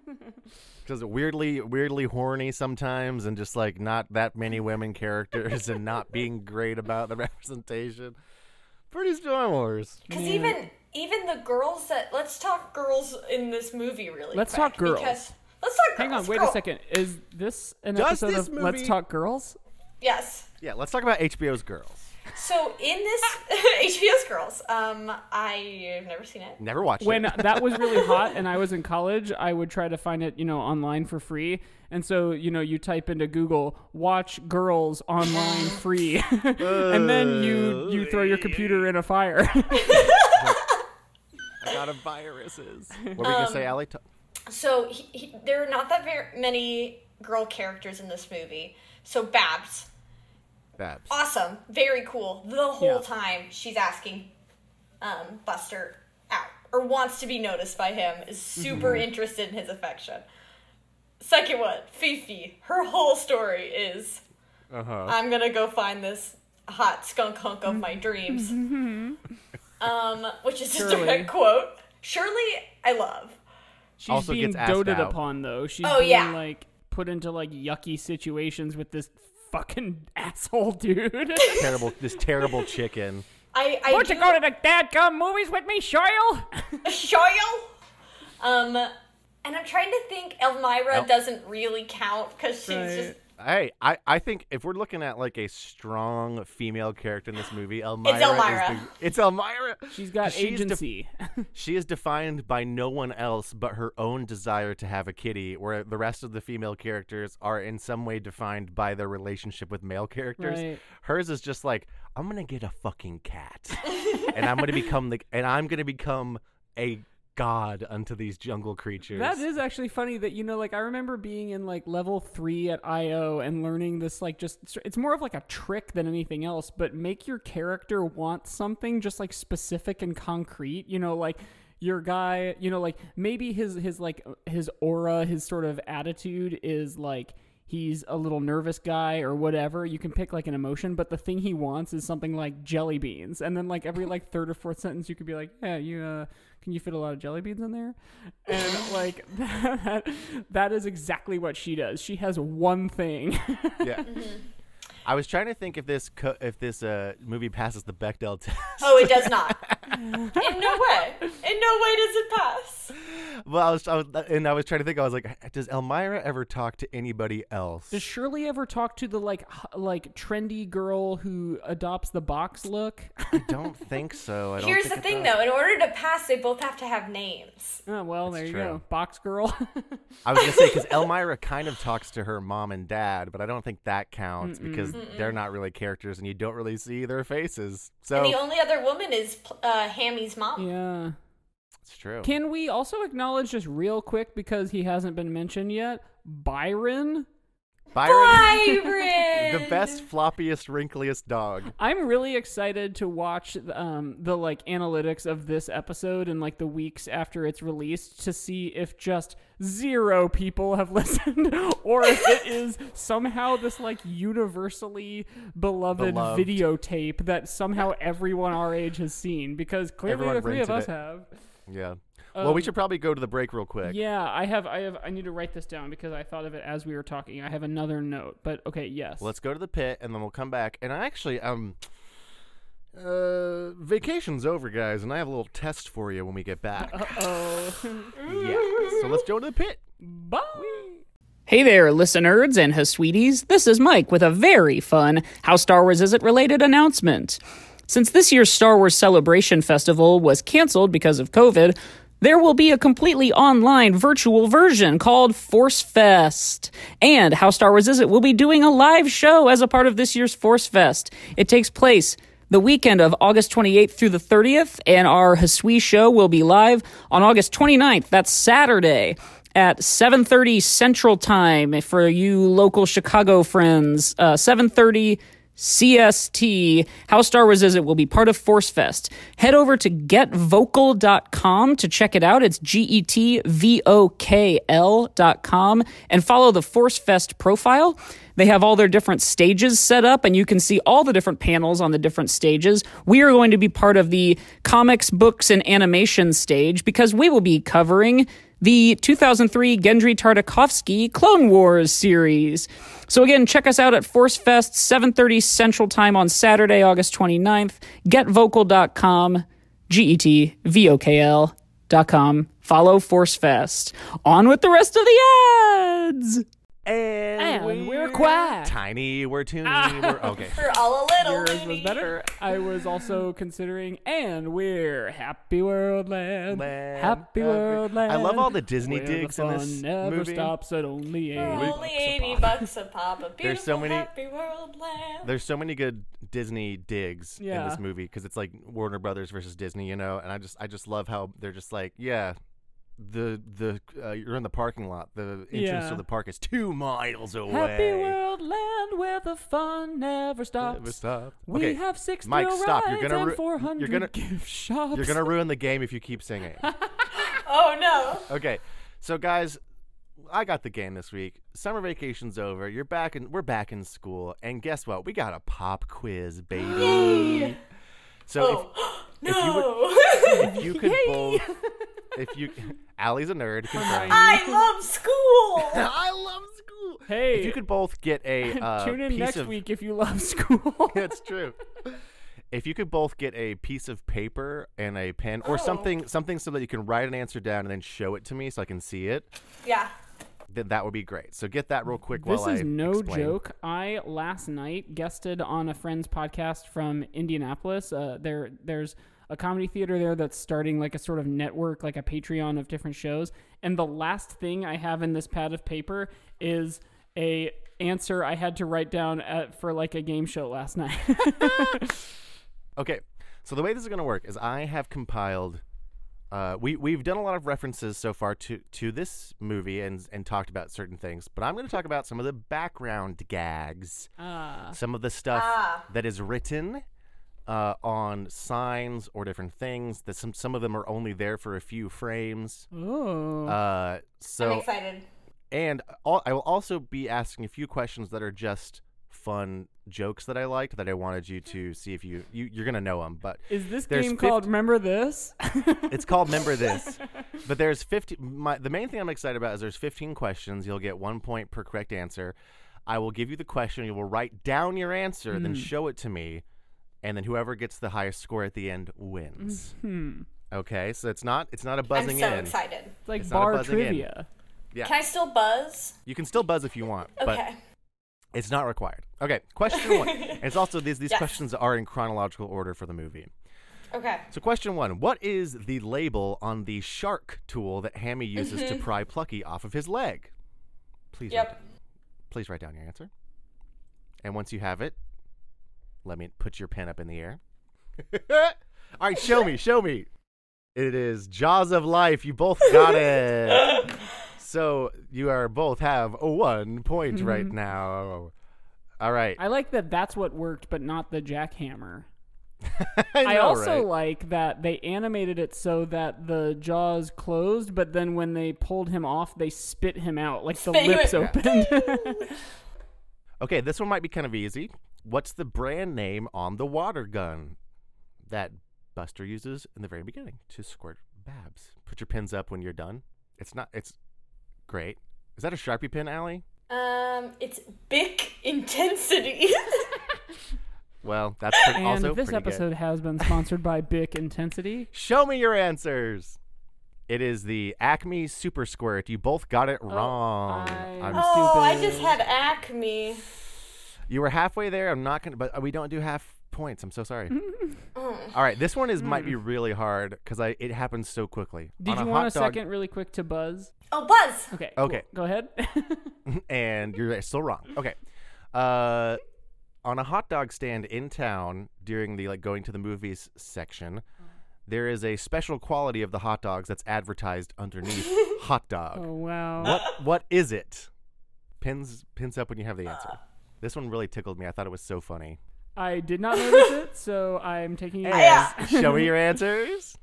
Because weirdly, weirdly horny sometimes, and just like not that many women characters, and not being great about the representation. Pretty Star Wars. Because Man. even even the girls that let's talk girls in this movie really. Let's quick, talk girls. Because, let's talk. Hang on, wait Girl- a second. Is this an Does episode this of Let's Talk Girls? Yes. Yeah, let's talk about HBO's Girls. So in this *laughs* HBO's Girls, um, I've never seen it. Never watched it. when it. that was really *laughs* hot and I was in college, I would try to find it, you know, online for free. And so, you know, you type into Google "watch girls online free," *laughs* and then you you throw your computer in a fire. I got a viruses. *laughs* What were you gonna say, Um, Allie? T- So he, he, there are not that very many girl characters in this movie. So Babs, Babs. awesome, very cool. The whole Yeah. time she's asking um, Buster out or wants to be noticed by him, is super Mm-hmm. interested in his affection. Second one, Fifi. Her whole story is Uh huh. I'm gonna go find this hot skunk hunk of my dreams. *laughs* *laughs* um, which is a direct quote. Shirley, I love. She's Also being gets doted out. upon though. She's Oh, being yeah. like put into like yucky situations with this fucking *laughs* asshole dude. *laughs* terrible, this terrible chicken. I, I Won't do you go to the dadgum movies with me, Shoyle? *laughs* Shoyle. Um, and I'm trying to think. Elmyra El- doesn't really count because she's Right. just. Hey, I, I think if we're looking at like a strong female character in this movie, Elmyra. Elmyra. Is the, it's Elmyra. She's got She's def- agency. *laughs* She is defined by no one else but her own desire to have a kitty, where the rest of the female characters are in some way defined by their relationship with male characters. Right. Hers is just like, I'm gonna get a fucking cat, *laughs* and I'm gonna become the, and I'm gonna become a god unto these jungle creatures. That is actually funny that you know like I remember being in like level 3 at IO and learning this like just it's more of like a trick than anything else but make your character want something just like specific and concrete you know like your guy you know like maybe his his like uh, his aura his sort of attitude is like he's a little nervous guy or whatever you can pick like an emotion but the thing he wants is something like jelly beans and then like every like third or fourth sentence you could be like yeah you uh can you fit a lot of jelly beans in there and *laughs* like *laughs* that that is exactly what she does she has one thing *laughs* yeah. I was trying to think if this co- if this uh, movie passes the Bechdel test. Oh, it does not. In no way. In no way does it pass. well, I was, I was and I was trying to think. I was like, does Elmyra ever talk to anybody else? does shirley ever talk to the like h- like trendy girl who adopts the box look I don't think so. I don't Here's think the thing, does. though. In order to pass, they both have to have names. oh well That's there you true. go box girl I was gonna say because *laughs* Elmyra kind of talks to her mom and dad, but I don't think that counts because they're not really characters and you don't really see their faces. So And the only other woman is uh, Hammy's mom. yeah it's true. Can we also acknowledge just real quick because he hasn't been mentioned yet? Byron. Byron, Byron! *laughs* the best, floppiest, wrinkliest dog. I'm really excited to watch um, the like analytics of this episode and like the weeks after it's released to see if just zero people have *laughs* listened or if it *laughs* is somehow this like universally beloved, Beloved. videotape that somehow everyone our age has seen because clearly Everyone the three of us it. have. Yeah. Well, we Um, should probably go to the break real quick. Yeah, I have, I have, I need to write this down because I thought of it as we were talking. I have another note, but okay, yes. Let's go to the pit and then we'll come back. And I actually um uh vacation's over, guys, and I have a little test for you when we get back. oh. *laughs* yeah. So let's go to the pit. Bye. Hey there, listeners and his sweeties. This is Mike with a very fun How Star Wars Is It related announcement. Since this year's Star Wars Celebration Festival was canceled because of COVID, there will be a completely online virtual version called Force Fest. And How Star Wars Is It will be doing a live show as a part of this year's Force Fest. It takes place the weekend of August 28th through the 30th, and our Hasui show will be live on August 29th. That's Saturday at 7.30 Central Time for you local Chicago friends. Uh, 7.30 CST. How Star Wars Is It will be part of Force Fest. Head over to getvokl.com to check it out. It's G E T V O K L dot com and follow the Force Fest profile. They have all their different stages set up, and you can see all the different panels on the different stages. We are going to be part of the comics, books, and animation stage because we will be covering the 2003 Genndy Tartakovsky Clone Wars series. So again, check us out at Force Fest, 7:30 Central Time on Saturday, August 29th. Getvokl.com, G E T V O K L dot com. Follow Force Fest. On with the rest of the ads. And, And we're quiet. Tiny, we're *laughs* toony, we're okay. We're all a little Yours was better. I was also considering, and we're Happy World Land. Land, Happy happy- World Land. I love all the Disney where digs the in this never movie. stops at only eight. For Wait. only 80 bucks a pop. A *laughs* There's so many- happy world land. There's so many good Disney digs in this movie because it's like Warner Brothers versus Disney, you know. And I just, I just love how they're just like, yeah, the the uh, you're in the parking lot. The entrance Yeah. to the park is two miles away. Happy World Land where the fun never stops. Never stop. We okay, have six Mike, thrill stop. You're rides gonna and ru- 400 you're gonna- gift shops. you're gonna ruin the game if you keep singing. *laughs* Oh no. okay, so guys, I got the game this week. Summer vacation's over. You're back in. We're back in school, and guess what? We got a pop quiz, baby. So if, Oh, *gasps* if you would, No. *laughs* if you could *laughs* both, if you, *laughs* Allie's a nerd. confirmed. I love school. *laughs* I love school. Hey, If you could both get a *laughs* uh, tune in piece next of, week if you love school. That's true. If you could both get a piece of paper and a pen, or Oh. something, something so that you can write an answer down and then show it to me so I can see it, yeah. then that would be great. So get that real quick This while is no explain. joke. I last night guested on a friend's podcast from Indianapolis. Uh, there, there's a comedy theater there that's starting like a sort of network, like a Patreon of different shows. And the last thing I have in this pad of paper is a answer I had to write down at, for like a game show last night. *laughs* Okay, so the way this is going to work is I have compiled. Uh, we we've done a lot of references so far to to this movie and and talked about certain things, but I'm going to talk about some of the background gags, Ah. some of the stuff Ah. that is written uh, on signs or different things. That some some of them are only there for a few frames. oh. Uh, I'm so excited. and al- I will also be asking a few questions that are just fun jokes that I liked that I wanted you to see if you, you you're gonna know them. But is this there's game called Remember This? *laughs* it's called Remember This. *laughs* But there's 50. My, the main thing I'm excited about is there's 15 questions. You'll get one point per correct answer. I will give you the question. You will write down your answer, then show it to me, and then whoever gets the highest score at the end wins. hmm. Okay, so it's not it's not a I'm so in. excited. It's like It's a bar buzzing in. trivia. Yeah, Can I still buzz? you can still buzz if you want, but it's not required. Okay, question one. And *laughs* it's also these these Yes. questions are in chronological order for the movie. Okay. So, question one What is the label on the shark tool that Hammy uses Mm-hmm. to pry Plucky off of his leg? Please, write, Yep. please write down your answer. And once you have it, let me put your pen up in the air. *laughs* All right, show me, show me. It is Jaws of Life. You both got *laughs* it. so, you are both have a one point right mm-hmm. now. All right. I like that that's what worked, but not the jackhammer. *laughs* I, I also right? like that they animated it so that the jaws closed, but then when they pulled him off, they spit him out, like the Spit lips opened. Okay, this one might be kind of easy. What's the brand name on the water gun that Buster uses in the very beginning to squirt Babs? Put your pins up when you're done. It's not. It's great. Is that a Sharpie pin, Allie? Um, it's Bic intensity. *laughs* Well, that's pretty, and also this pretty good. episode has been sponsored by *laughs* Bic Intensity. Show me your answers. It is the Acme Super Squirt. You both got it wrong. I'm I'm- oh, I just had Acme. You were halfway there. I'm not gonna, but we don't do half points. I'm so sorry. *laughs* All right, this one is might be really hard because I it happens so quickly. Did On you a want hot a dog- second, really quick, to buzz? Oh, Buzz. Okay. cool. Okay. Go ahead. *laughs* and you're still wrong. Okay. Uh, on a hot dog stand in town during the like going to the movies section, there is a special quality of the hot dogs that's advertised underneath *laughs* hot dog. oh wow. What what is it? Pins pins up when you have the answer. This one really tickled me. I thought it was so funny. I did not notice it, so I'm taking it. Yeah. as- Show me your *laughs* answers.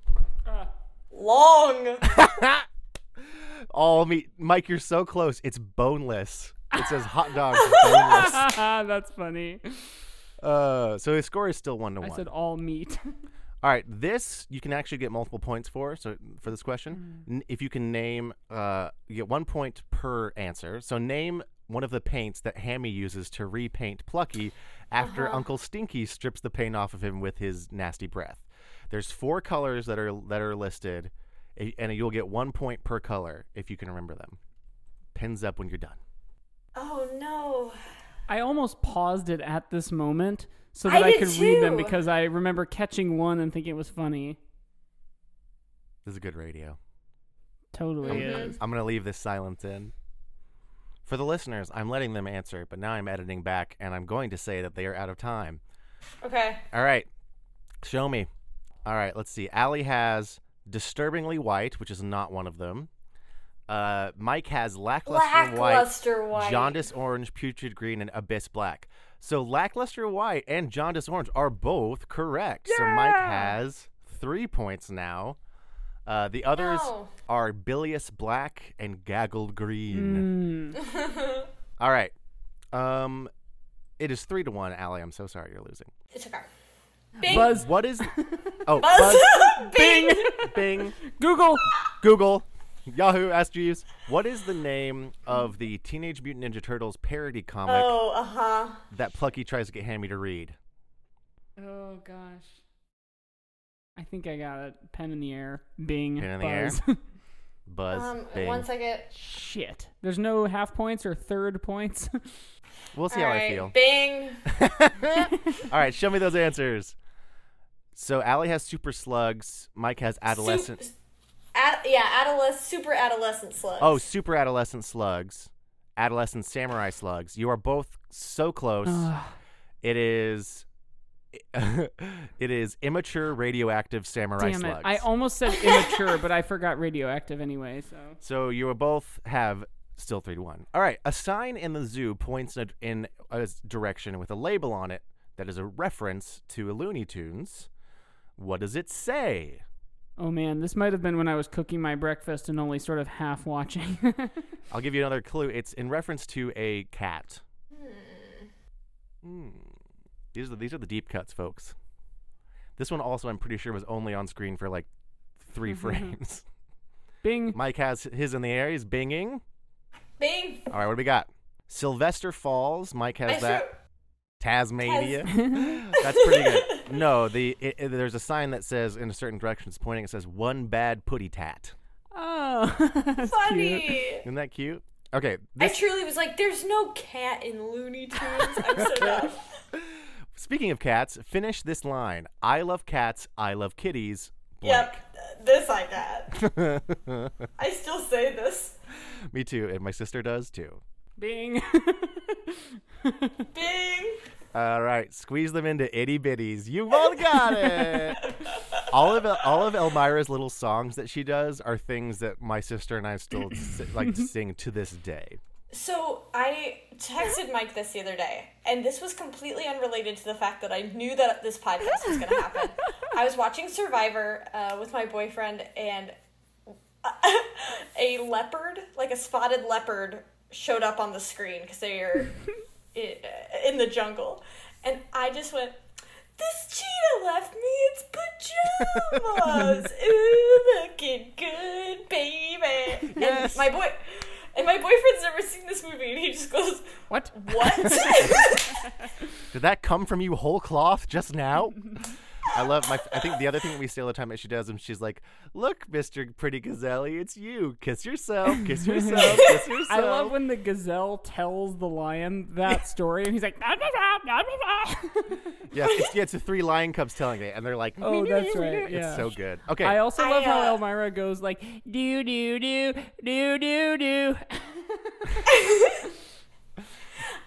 Long. *laughs* All meat, Mike. You're so close. It's boneless. It says hot dogs are boneless. *laughs* That's funny. Uh, so his score is still one to one. I said all meat. All right, this you can actually get multiple points for. So for this question, N- if you can name, uh, you get one point per answer. So name one of the paints that Hammy uses to repaint Plucky after Uncle Stinky strips the paint off of him with his nasty breath. There's four colors that are that are listed, and you'll get one point per color if you can remember them. Pins up when you're done. Oh no. I almost paused it at this moment so that I, did could read them because I remember catching one and thinking it was funny. This is good radio. Totally Mhm. is. I'm gonna leave this silence in. For the listeners, I'm letting them answer, but now I'm editing back, and I'm going to say that they are out of time. Okay. All right, show me. All right, let's see. Allie has disturbingly white, which is not one of them. Uh, Mike has lackluster, Lackluster white. jaundice orange, putrid green, and abyss black. So lackluster white and jaundice orange are both correct. So Mike Yeah! has three points now. Uh, the others No. are bilious black and gaggled green. Mm. *laughs* All right. Um, it is three to one, Allie. I'm so sorry you're losing. It's okay. Bing. Buzz. What is? *laughs* Oh, Buzz. Buzz. *laughs* Bing. Bing. Google. Google. Yahoo. Ask Jeeves. What is the name of the Teenage Mutant Ninja Turtles parody comic Oh, uh huh. that Plucky tries to get Hammy to read? Oh gosh. I think I got it. Pen in the air. Bing. Pen in the air. *laughs* Buzz. Um, Bing. one second. Shit. There's no half points or third points. *laughs* We'll see All how I feel. Bing. *laughs* All right, show me those answers. So Allie has super slugs. Mike has adolescent. Sup- ad- yeah, adolescent, super adolescent slugs. Oh, super adolescent slugs. Adolescent samurai slugs. You are both so close. It is. *laughs* it is immature radioactive samurai Damn it. slugs. I almost said immature, but I forgot radioactive anyway, so. So you will both have still three to one. All right. A sign in the zoo points in a, in a s- direction with a label on it that is a reference to a Looney Tunes. What does it say? Oh man, this might have been when I was cooking my breakfast and only sort of half watching. *laughs* I'll give you another clue. It's in reference to a cat. Hmm. These are the, these are the deep cuts, folks. This one also, I'm pretty sure, was only on screen for like three mm-hmm. frames. Bing. Mike has his in the air. He's binging. Bing. All right, what do we got? Sylvester Falls. Mike has I that. sure- Tasmania. *laughs* That's pretty good. *laughs* No, the it, it- there's a sign that says in a certain direction. It's pointing. It says one bad putty tat. Oh, *laughs* that's Funny. cute. Isn't that cute? Okay. I truly was like, "There's no cat in Looney Tunes." I'm so dumb. Speaking of cats, finish this line. I love cats. I love kitties. Yep, this I got. *laughs* I still say this. Me too, and my sister does too. Bing. Bing. All right, squeeze them into itty bitties. You both got it. *laughs* all of all of Elmyra's little songs that she does are things that my sister and I still like to *laughs* sing to this day. So I texted Mike this the other day, and this was completely unrelated to the fact that I knew that this podcast was going to happen. *laughs* I was watching Survivor uh, with my boyfriend, and *laughs* a leopard, like a spotted leopard, showed up on the screen because they are *laughs* in the jungle, and I just went. This cheetah left me its pajamas. Ooh, looking good, baby. Yes. And my boy, and my boyfriend's never seen this movie, and he just goes, what? "What?" *laughs* *laughs* Did that come from you whole cloth just now? *laughs* I love my. I think the other thing that we say all the time that she does, and she's like, "Look, Mister Pretty Gazelle, it's you. Kiss yourself. Kiss yourself. Kiss yourself." *laughs* I love when the gazelle tells the lion that *laughs* story, and he's like, "Nah, nah, nah, nah, nah, nah." *laughs* Yes, it's, yeah, it's the three lion cubs telling it, and they're like, Oh, that's right, yeah. It's so good. Okay, I also I, love how uh, Elmyra goes like, "Do do do do do do."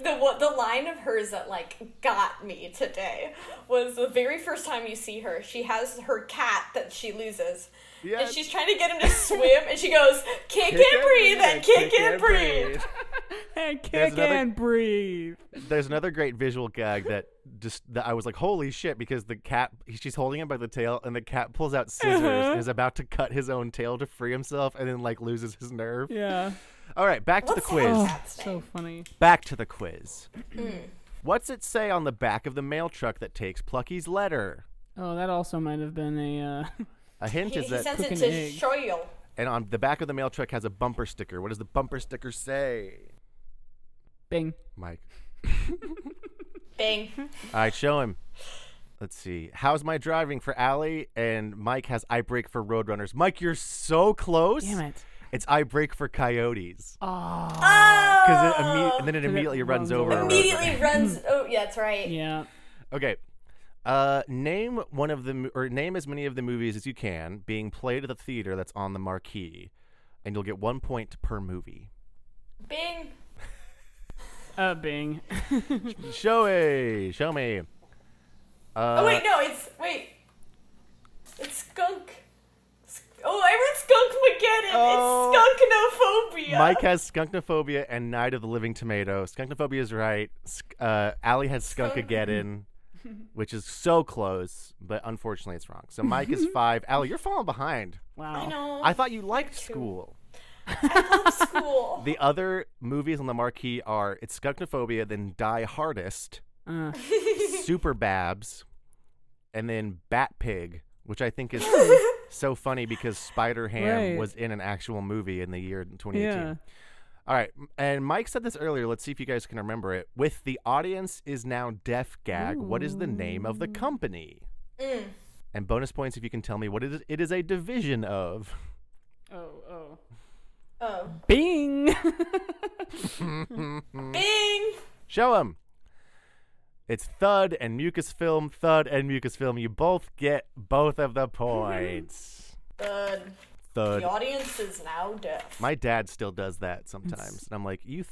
The what the line of hers that like got me today was the very first time you see her. She has her cat that she loses. And she's trying to get him to swim, and she goes, "Kick, and breathe, and kick, and breathe." *laughs* and There's kick another- and breathe. There's another great visual gag that just that I was like, holy shit, because the cat she's holding him by the tail, and the cat pulls out scissors Uh-huh. and is about to cut his own tail to free himself, and then like loses his nerve. Yeah. All right, back to What's the quiz. Oh, so funny. Back to the quiz. Hmm. What's it say on the back of the mail truck that takes Plucky's letter? Oh, that also might have been a. Uh, *laughs* A hint He, is he that, sends it Cooking to egg. Shoyle. and on the back of the mail truck has a bumper sticker. What does the bumper sticker say? Bing. Mike. *laughs* Bing. All right, show him. Let's see. How's my driving for Allie? And Mike has I break for Roadrunners. Mike, you're so close. Damn it. It's I break for Coyotes. Oh. Because it imme- and then it it immediately runs, runs over. over. a Immediately runs. *laughs* Oh, yeah, that's right. Yeah. Okay. Uh, name one of the mo- or name as many of the movies as you can being played at the theater that's on the marquee, and you'll get one point per movie. Bing. *laughs* Uh, Bing. *laughs* Show me, show me. Uh, Oh wait, no, it's wait. It's skunk. Sk- Oh, I read Skunk Mageddon. Oh. It's skunknophobia. Mike has skunknophobia and Night of the Living Tomato. Skunknophobia is right. Sk- uh, Allie has Skunkageddon, *laughs* which is so close, but unfortunately it's wrong. So Mike is *laughs* five. Allie, you're falling behind. Wow. I know. I thought you liked too. school. I love *laughs* school. The other movies on the marquee are it's Skunknophobia, then Die Hardest, Uh, Super Babs, and then Bat Pig, which I think is so funny because Spider Ham Right. was in an actual movie in the year 2018. Yeah. All right, and Mike said this earlier. Let's see if you guys can remember it. With the audience is now deaf gag. What is the name of the company? Mm. And bonus points if you can tell me what it is. It is a division of. Oh, oh. *laughs* Oh. Bing. *laughs* *laughs* Bing! Show them. It's Thud and Mucus Film. Thud and Mucus Film. You both get both of the points. *laughs* Good. Thud. The audience is now deaf. My dad still does that sometimes, and I'm like, you, th-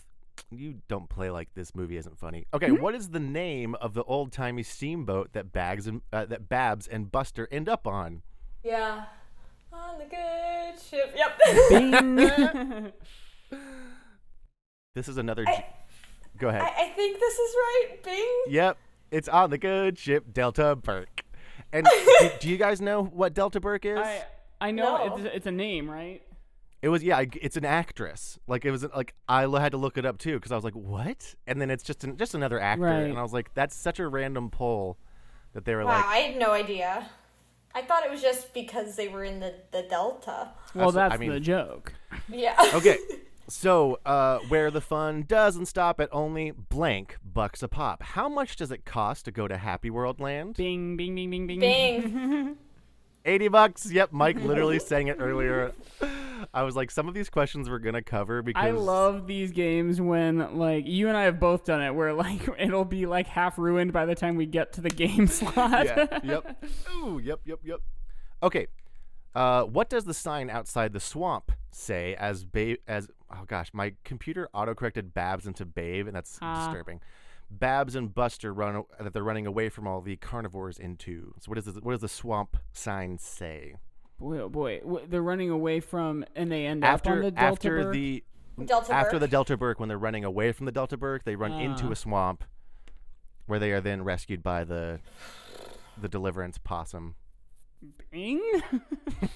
you don't play like this movie isn't funny. Okay, what is the name of the old timey steamboat that Bags and uh, that Babs and Buster end up on? yeah. On the good ship. Yep. *laughs* *laughs* This is another. I- J- Go ahead. I, I think this is right. Bing. Yep, it's on the good ship Delta Burke. And *laughs* do, do you guys know what Delta Burke is? I I know No. it's, it's a name, right? It was yeah, it's an actress. Like it was like I had to look it up too because I was like, what? And then it's just an, just another actor, Right. and I was like, that's such a random poll that they were Wow, like, I had no idea. I thought it was just because they were in the, the Delta. Well, That's what- I mean- the joke. Yeah. okay. *laughs* So, uh, where the fun doesn't stop at only blank bucks a pop. How much does it cost to go to Happy World Land? Bing, bing, bing, bing, bing. Bing. *laughs* 80 bucks. Yep, Mike literally sang it earlier. I was like, some of these questions we're going to cover because I love these games when like you and I have both done it where like *laughs* it'll be like half ruined by the time we get to the game *laughs* slot. yeah. Yep. Ooh, yep, yep, yep. Okay. Uh, what does the sign outside the swamp say as babe as oh gosh, my computer autocorrected Babs into Babe and that's Ah. disturbing. Babs and Buster run that they're running away from all the carnivores into. So what does the, what does the swamp sign say? boy, oh boy, they're running away from and they end up on After the Delta after Burg? the Delta after the Delta Burke when they're running away from the Delta Burke, they run into Ah. a swamp where they are then rescued by the the Deliverance possum. Bing.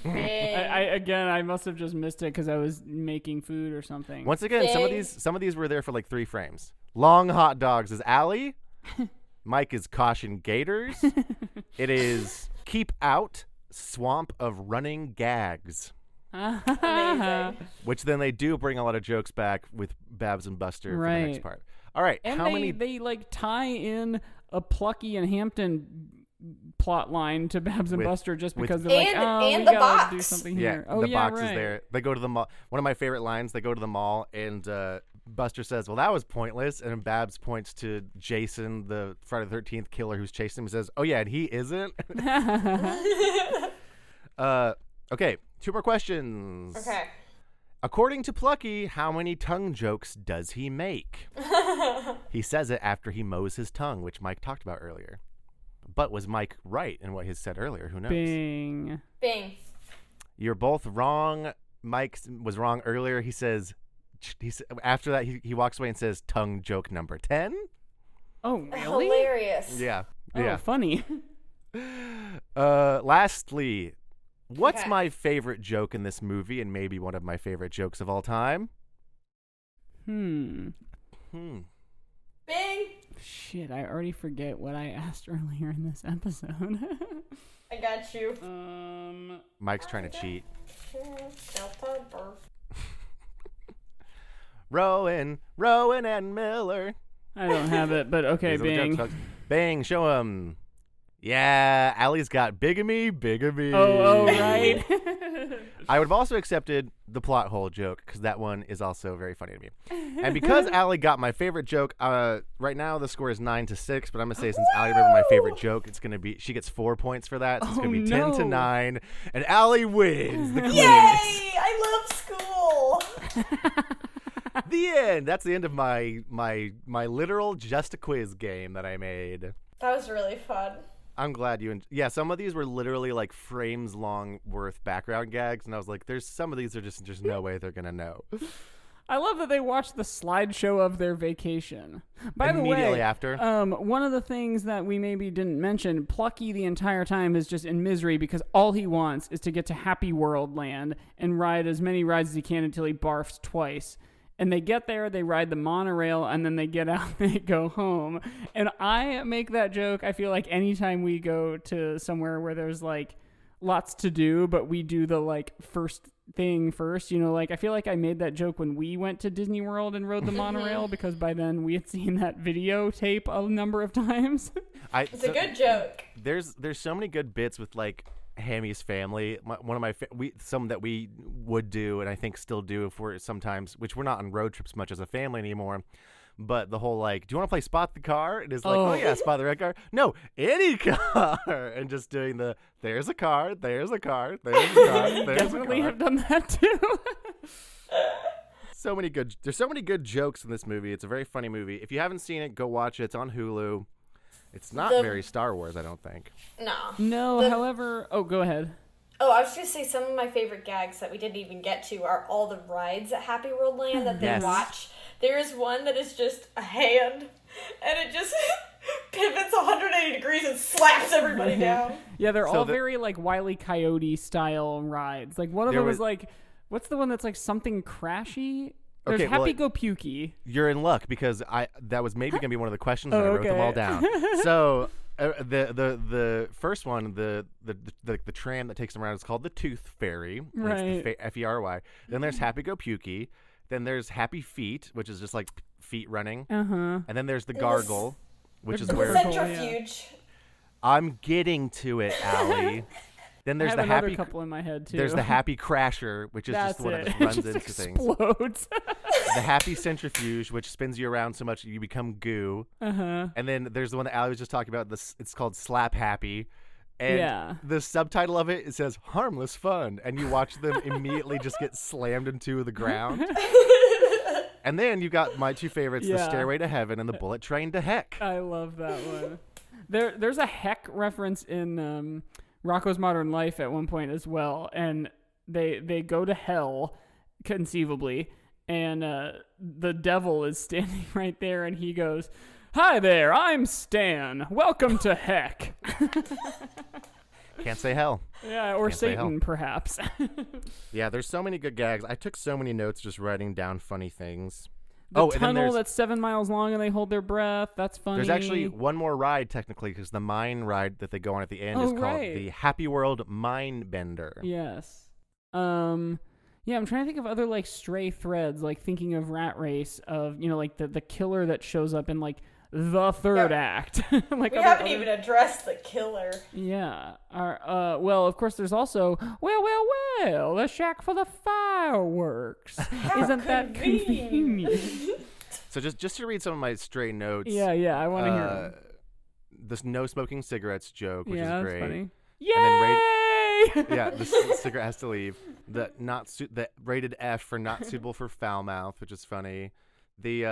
Bing. I, I again, I must have just missed it because I was making food or something. Once again, some of Big. these some of these were there for like three frames. Long hot dogs is Allie. *laughs* Mike is caution gators. *laughs* it is keep out swamp of running gags, Amazing. *laughs* which then they do bring a lot of jokes back with Babs and Buster for the next Right. part. All right, and how they, many? they like tie in a Plucky and Hamton plot line to Babs and With- Buster just with- because they're like, And- oh, and we the gotta do box. something yeah, here. Oh the yeah, box right. is there. They go to the mall. One of my favorite lines. They go to the mall, and uh, Buster says, "Well, that was pointless." And Babs points to Jason, the Friday the Thirteenth killer who's chasing him, and says, "Oh yeah, and he isn't." *laughs* *laughs* uh, okay, two more questions. okay. According to Plucky, how many tongue jokes does he make? *laughs* he says it after he mows his tongue, which Mike talked about earlier. But was Mike right in what he said earlier? Who knows? Bing. Bing. You're both wrong. Mike was wrong earlier. He says, he, after that, he, he walks away and says, tongue joke number 10. Oh *laughs* really? Hilarious. Yeah. Oh, Yeah. funny. *laughs* *laughs* Uh, lastly, what's Okay. my favorite joke in this movie and maybe one of my favorite jokes of all time? hmm. Hmm. Bing. Shit, I already forget what I *laughs* asked earlier in this episode. I got you. *laughs* um. Mike's trying to cheat. Delta Burke. *laughs* Rowan, Rowan and Miller. I don't have it, but okay, These are the jokes, folks. Bang, show him. Yeah, Allie's got bigamy, bigamy. Oh, oh, right. I would have also accepted the plot hole joke because that one is also very funny to me. And because *laughs* Allie got my favorite joke, uh, right now the score is nine to six. But I'm gonna say since Allie remembered my favorite joke, it's gonna be she gets four points for that. So it's gonna Oh, be ten to no. nine, and Allie wins the quiz. Yay! I love school. *laughs* the end. That's the end of my my my literal just a quiz game that I made. That was really fun. I'm glad you. En- yeah, some of these were literally like frames long worth background gags, and I was like, "There's some of these are just there's no way they're gonna know." I love that they watched the slideshow of their vacation. By the Immediately way, after. um, one of the things that we maybe didn't mention, Plucky the entire time is just in misery because all he wants is to get to Happy World Land and ride as many rides as he can until he barfs twice. And they get there, they ride the monorail, and then they get *laughs* out, they go home. And I make that joke. I feel like anytime we go to somewhere where there's like lots to do, but we do the like first thing first, you know, like I feel like I made that joke when we went to Disney World and rode the mm-hmm. monorail because by then we had *laughs* seen that videotape a number of times. I, It's a good joke. there's there's so many good bits with like Hammy's family. My, one of my fa- we some that we would do and I think still do if we're sometimes which we're not on road trips much as a family anymore. But the whole like, do you want to play spot the car? And it's like, oh. Oh. yeah, spot the red car. No, any *laughs* car, and just doing the there's a car, there's a car, there's a car, *laughs* there's a Definitely car. have done that too. So many good. There's so many good jokes in this movie. It's a very funny movie. If you haven't seen it, go watch it. It's on Hulu. It's not The- very Star Wars, I don't think. No. no, The- however, oh, go ahead. Oh, I was just gonna say some of my favorite gags that we didn't even get to are all the rides at Happy World Land that they Yes. watch. There is one that is just a hand, and it just *laughs* pivots 180 degrees and slaps everybody *laughs* down. Yeah, they're So all the- very like Wile E. Coyote style rides. Like one of them was- is like, what's the one that's like something crashy? There's Okay, well, Happy it- Go Pukey. You're in luck because I that was maybe gonna be one of the questions, and Oh, I wrote them all down. *laughs* so uh, the the the first one, the the, the the tram that takes them around is called the Tooth Fairy. and it's the Right. fa- F E R Y. Then there's Happy Go Pukey. Then there's Happy Feet, which is just like feet running. Uh huh. And then there's the the Gargle, which the is where centrifuge. I'm getting to it, Allie. *laughs* then there's the Happy. couple in my head too. There's the Happy Crasher, which is That's just the one it. that *laughs* just It just into things. explodes. *laughs* The Happy Centrifuge, which spins you around so much you become goo. uh huh. And then there's the one that Allie was just talking about. This it's called Slap Happy. And Yeah. the subtitle of it it says harmless fun, and you watch them *laughs* immediately just get slammed into the ground. and then you got my two favorites: the Stairway to Heaven and the Bullet Train to Heck. I love that one. There, there's a heck reference in um, Rocko's Modern Life at one point as well, and they they go to hell, conceivably, and uh, the devil is *laughs* standing right there, and he goes, "Hi there, I'm Stan. Welcome to heck." Can't say hell. yeah, or Can't. Satan, perhaps. *laughs* Yeah, there's so many good gags. I took so many notes just writing down funny things. The oh, tunnel that's seven miles long, and they hold their breath. That's funny. there's actually one more ride technically because the mine ride that they go on at the end is Oh, called right. the Happy World Mine Bender. Yes. Um yeah, I'm trying to think of other like stray threads, like thinking of Rat Race of, you know, like the the killer that shows up in like the third act. *laughs* like We other- haven't other- even addressed the killer. Yeah. Our, uh well, of course there's also well, well, well, the shack for the fireworks. *laughs* Isn't that convenient. convenient? *laughs* So just just to read some of my stray notes. yeah, yeah, I want to hear. uh, 'em. this no smoking cigarettes joke, which yeah, is that's great. funny. then Yay! yeah, the cigarette has to leave. The not su- the rated F for not suitable for foul mouth, which is funny. The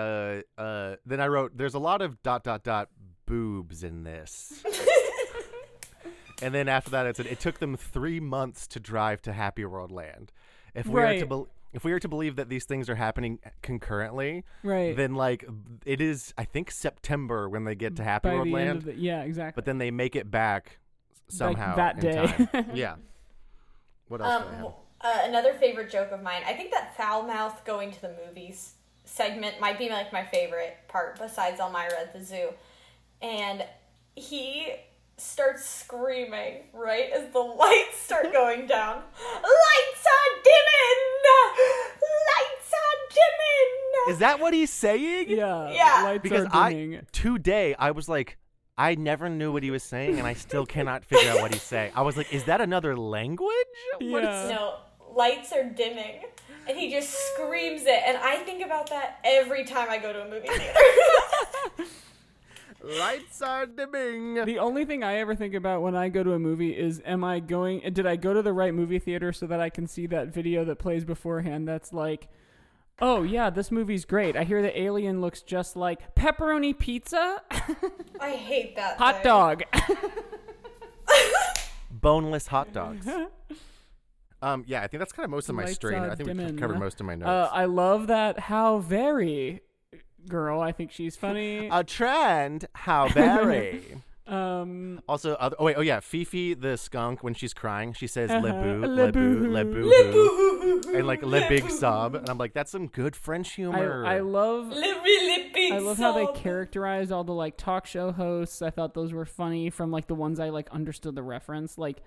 uh uh then I wrote there's a lot of dot dot dot boobs in this. and then after that it said it took them 3 months to drive to Happy World Land. If we are to Right. bel if we are to believe that these things are happening concurrently, right. then like it is I think September when they get to Happy By World the end Land, of the, yeah, exactly. but then they make it back somehow that in day. time. *laughs* yeah. What else? Um, do I have? uh, another favorite joke of mine. I think that foul mouth going to the movies segment might be like my favorite part besides Elmyra at the zoo. And he starts screaming right as the *laughs* lights start *laughs* going down. Lights are dimming! Lights are dimming! Is that what he's saying? yeah. Yeah. Lights Because are I dimming. today I was like, I never knew what he was saying, and I still *laughs* cannot figure out what he's saying. I was like, is that another language? What is- No, lights are dimming. And he just screams it. And I think about that every time I go to a movie theater. *laughs* Lights are dimming. The only thing I ever think about when I go to a movie is am I going did I go to the right movie theater so that I can see that video that plays beforehand that's like Oh yeah, this movie's great. I hear the alien looks just like pepperoni pizza, *laughs* I hate that. hot thing. dog. *laughs* Boneless hot dogs. Um, yeah, I think that's kind of most of my Lights strain. are I think we dimming. covered most of my notes. Uh, I love that how very girl. I think she's funny. *laughs* a trend, how very. *laughs* Um, Also, other, oh wait, oh yeah, Fifi the skunk when she's crying, she says Uh-huh. "le boo, Le le boo, boo. le boo, Le boo. and like le big sob, and I'm like, that's some good French I, humor. I love Le really big I love how they sob. characterized all the like talk show hosts. I thought those were funny from like the ones I like understood the reference. Like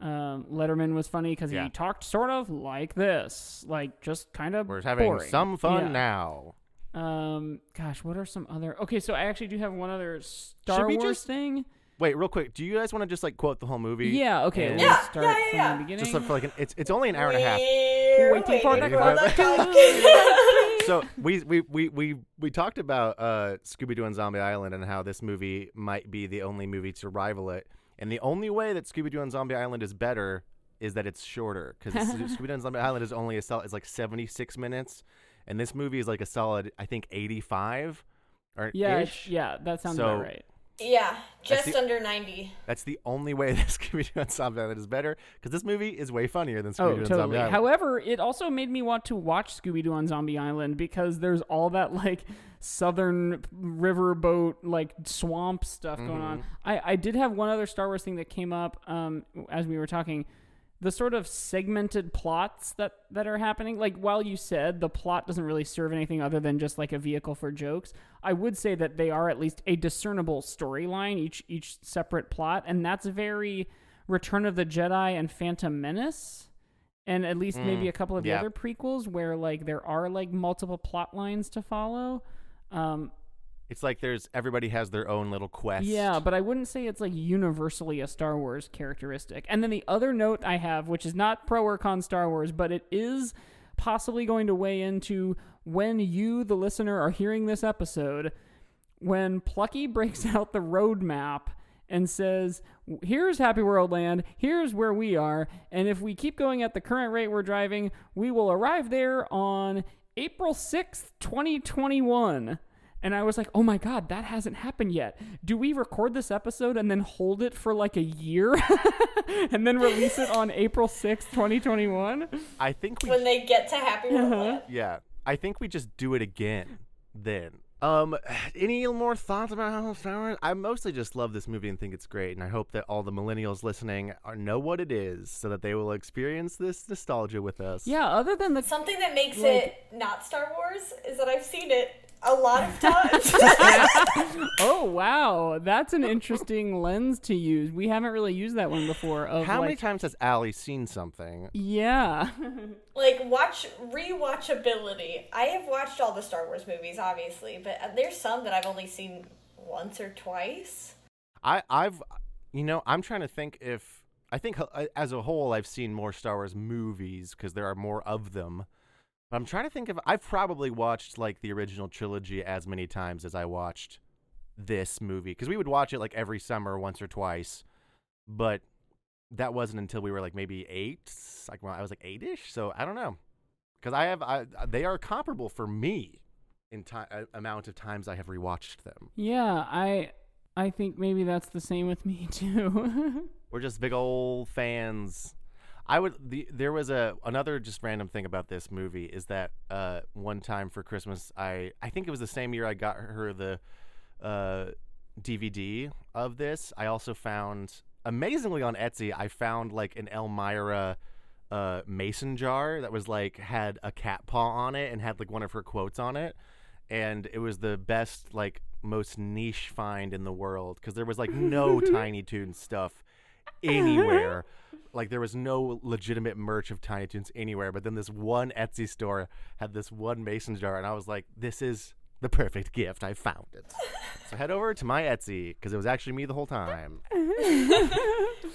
um, Letterman was funny because Yeah. he talked sort of like this, like just kind of. We're having boring. some fun Yeah. now. Um, gosh, what are some other? Okay, so I actually do have one other Star we Wars just- thing. Wait, real quick, do you guys want to just like quote the whole movie? Yeah. Okay, And- we'll Yeah, start yeah, yeah, from yeah. the beginning. Just like for like an, it's it's only an hour and a half. We're Waiting for the Waiting for the so we, we we we we talked about uh, Scooby Doo and Zombie Island and how this movie might be the only movie to rival it, and the only way that Scooby Doo and Zombie Island is better is that it's shorter because *laughs* Scooby Doo and Zombie Island is only a solid it's like seventy six minutes, and this movie is like a solid I think eighty five, or yeah, ish. yeah, that sounds So- about right. Yeah, just the- under 90. That's the only way that Scooby Doo and Zombie Island is better because this movie is way funnier than Scooby Oh, Doo and Zombie totally. Island. However, it also made me want to watch Scooby Doo on Zombie Island because there's all that like southern riverboat like swamp stuff going on. Mm-hmm. I I did have one other Star Wars thing that came up um as we were talking. The sort of segmented plots that that are happening, like while you said the plot doesn't really serve anything other than just like a vehicle for jokes, I would say that they are at least a discernible storyline each each separate plot, and that's very Return of the Jedi and Phantom Menace and at least maybe Mm, a couple of the other prequels where like there are like multiple plot lines to follow. Um, It's like there's everybody has their own little quest. yeah, but I wouldn't say it's like universally a Star Wars characteristic. And then the other note I have, which is not pro or con Star Wars, but it is possibly going to weigh into when you, the listener, are hearing this episode, when Plucky *laughs* breaks out the roadmap and says, Here's Happy World Land, here's where we are, and if we keep going at the current rate we're driving, we will arrive there on April 6th, 2021. And I was like, oh my God, that hasn't happened yet. Do we record this episode and then hold it for like a year *laughs* and then release it on April 6th, 2021? I think we When they get to Happy Uh-huh. World. Yeah, I think we just do it again then. Um, any more thoughts about how Star Wars? I mostly just love this movie and think it's great, and I hope that all the millennials listening are, know what it is, so that they will experience this nostalgia with us. Yeah, other than the. Something that makes Like- it not Star Wars is that I've seen it a lot of *laughs* times. *laughs* Oh, wow. That's an interesting lens to use. We haven't really used that one before. Of How many times has Allie seen something? Yeah. *laughs* like watch rewatchability. I have watched all the Star Wars movies, obviously, but uh, there's some that I've only seen once or twice. I, I've, you know, I'm trying to think if I think uh, as a whole I've seen more Star Wars movies because there are more of them. I'm trying to think of I've probably watched like the original trilogy as many times as I watched this movie because we would watch it like every summer once or twice, but that wasn't until we were like maybe eight, like when I was like eight-ish. So I don't know because I have I they are comparable for me in time uh, amount of times I have rewatched them. Yeah, I I think maybe that's the same with me *laughs* too. We're just big old fans. I would the there was a another just random thing about this movie is that uh one time for Christmas I I think it was the same year I got her the uh DVD of this. I also found amazingly on Etsy I found like an Elmyra uh mason jar that was like had a cat paw on it and had like one of her quotes on it and it was the best like most niche find in the world because there was like no *laughs* tiny toon stuff anywhere like there was no legitimate merch of tiny toons anywhere but then this one etsy store had this one mason jar and i was like this is the perfect gift i found it so head over to my etsy because it was actually me the whole time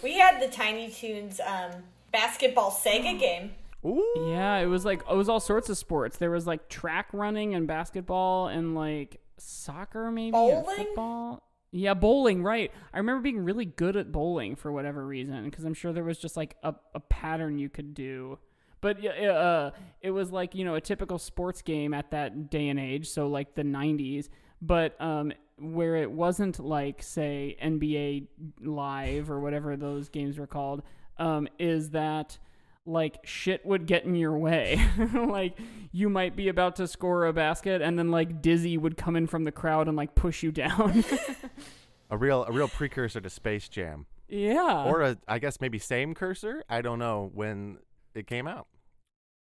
We had the Tiny Toons um, basketball Sega *gasps* game. Ooh. yeah, it was like it was all sorts of sports. There was like track running and basketball and like soccer maybe and Bowling? football. Yeah, bowling, right. I remember being really good at bowling for whatever reason because I'm sure there was just like a, a pattern you could do. But uh, it was like, you know, a typical sports game at that day and age, so like the 90s, but um where it wasn't like say NBA live or whatever those games were called, um is that like shit would get in your way. *laughs* like you might be about to score a basket and then like Dizzy would come in from the crowd and like push you down. *laughs* a real a real precursor to Space Jam, Yeah. or a I guess maybe same cursor. I don't know when it came out.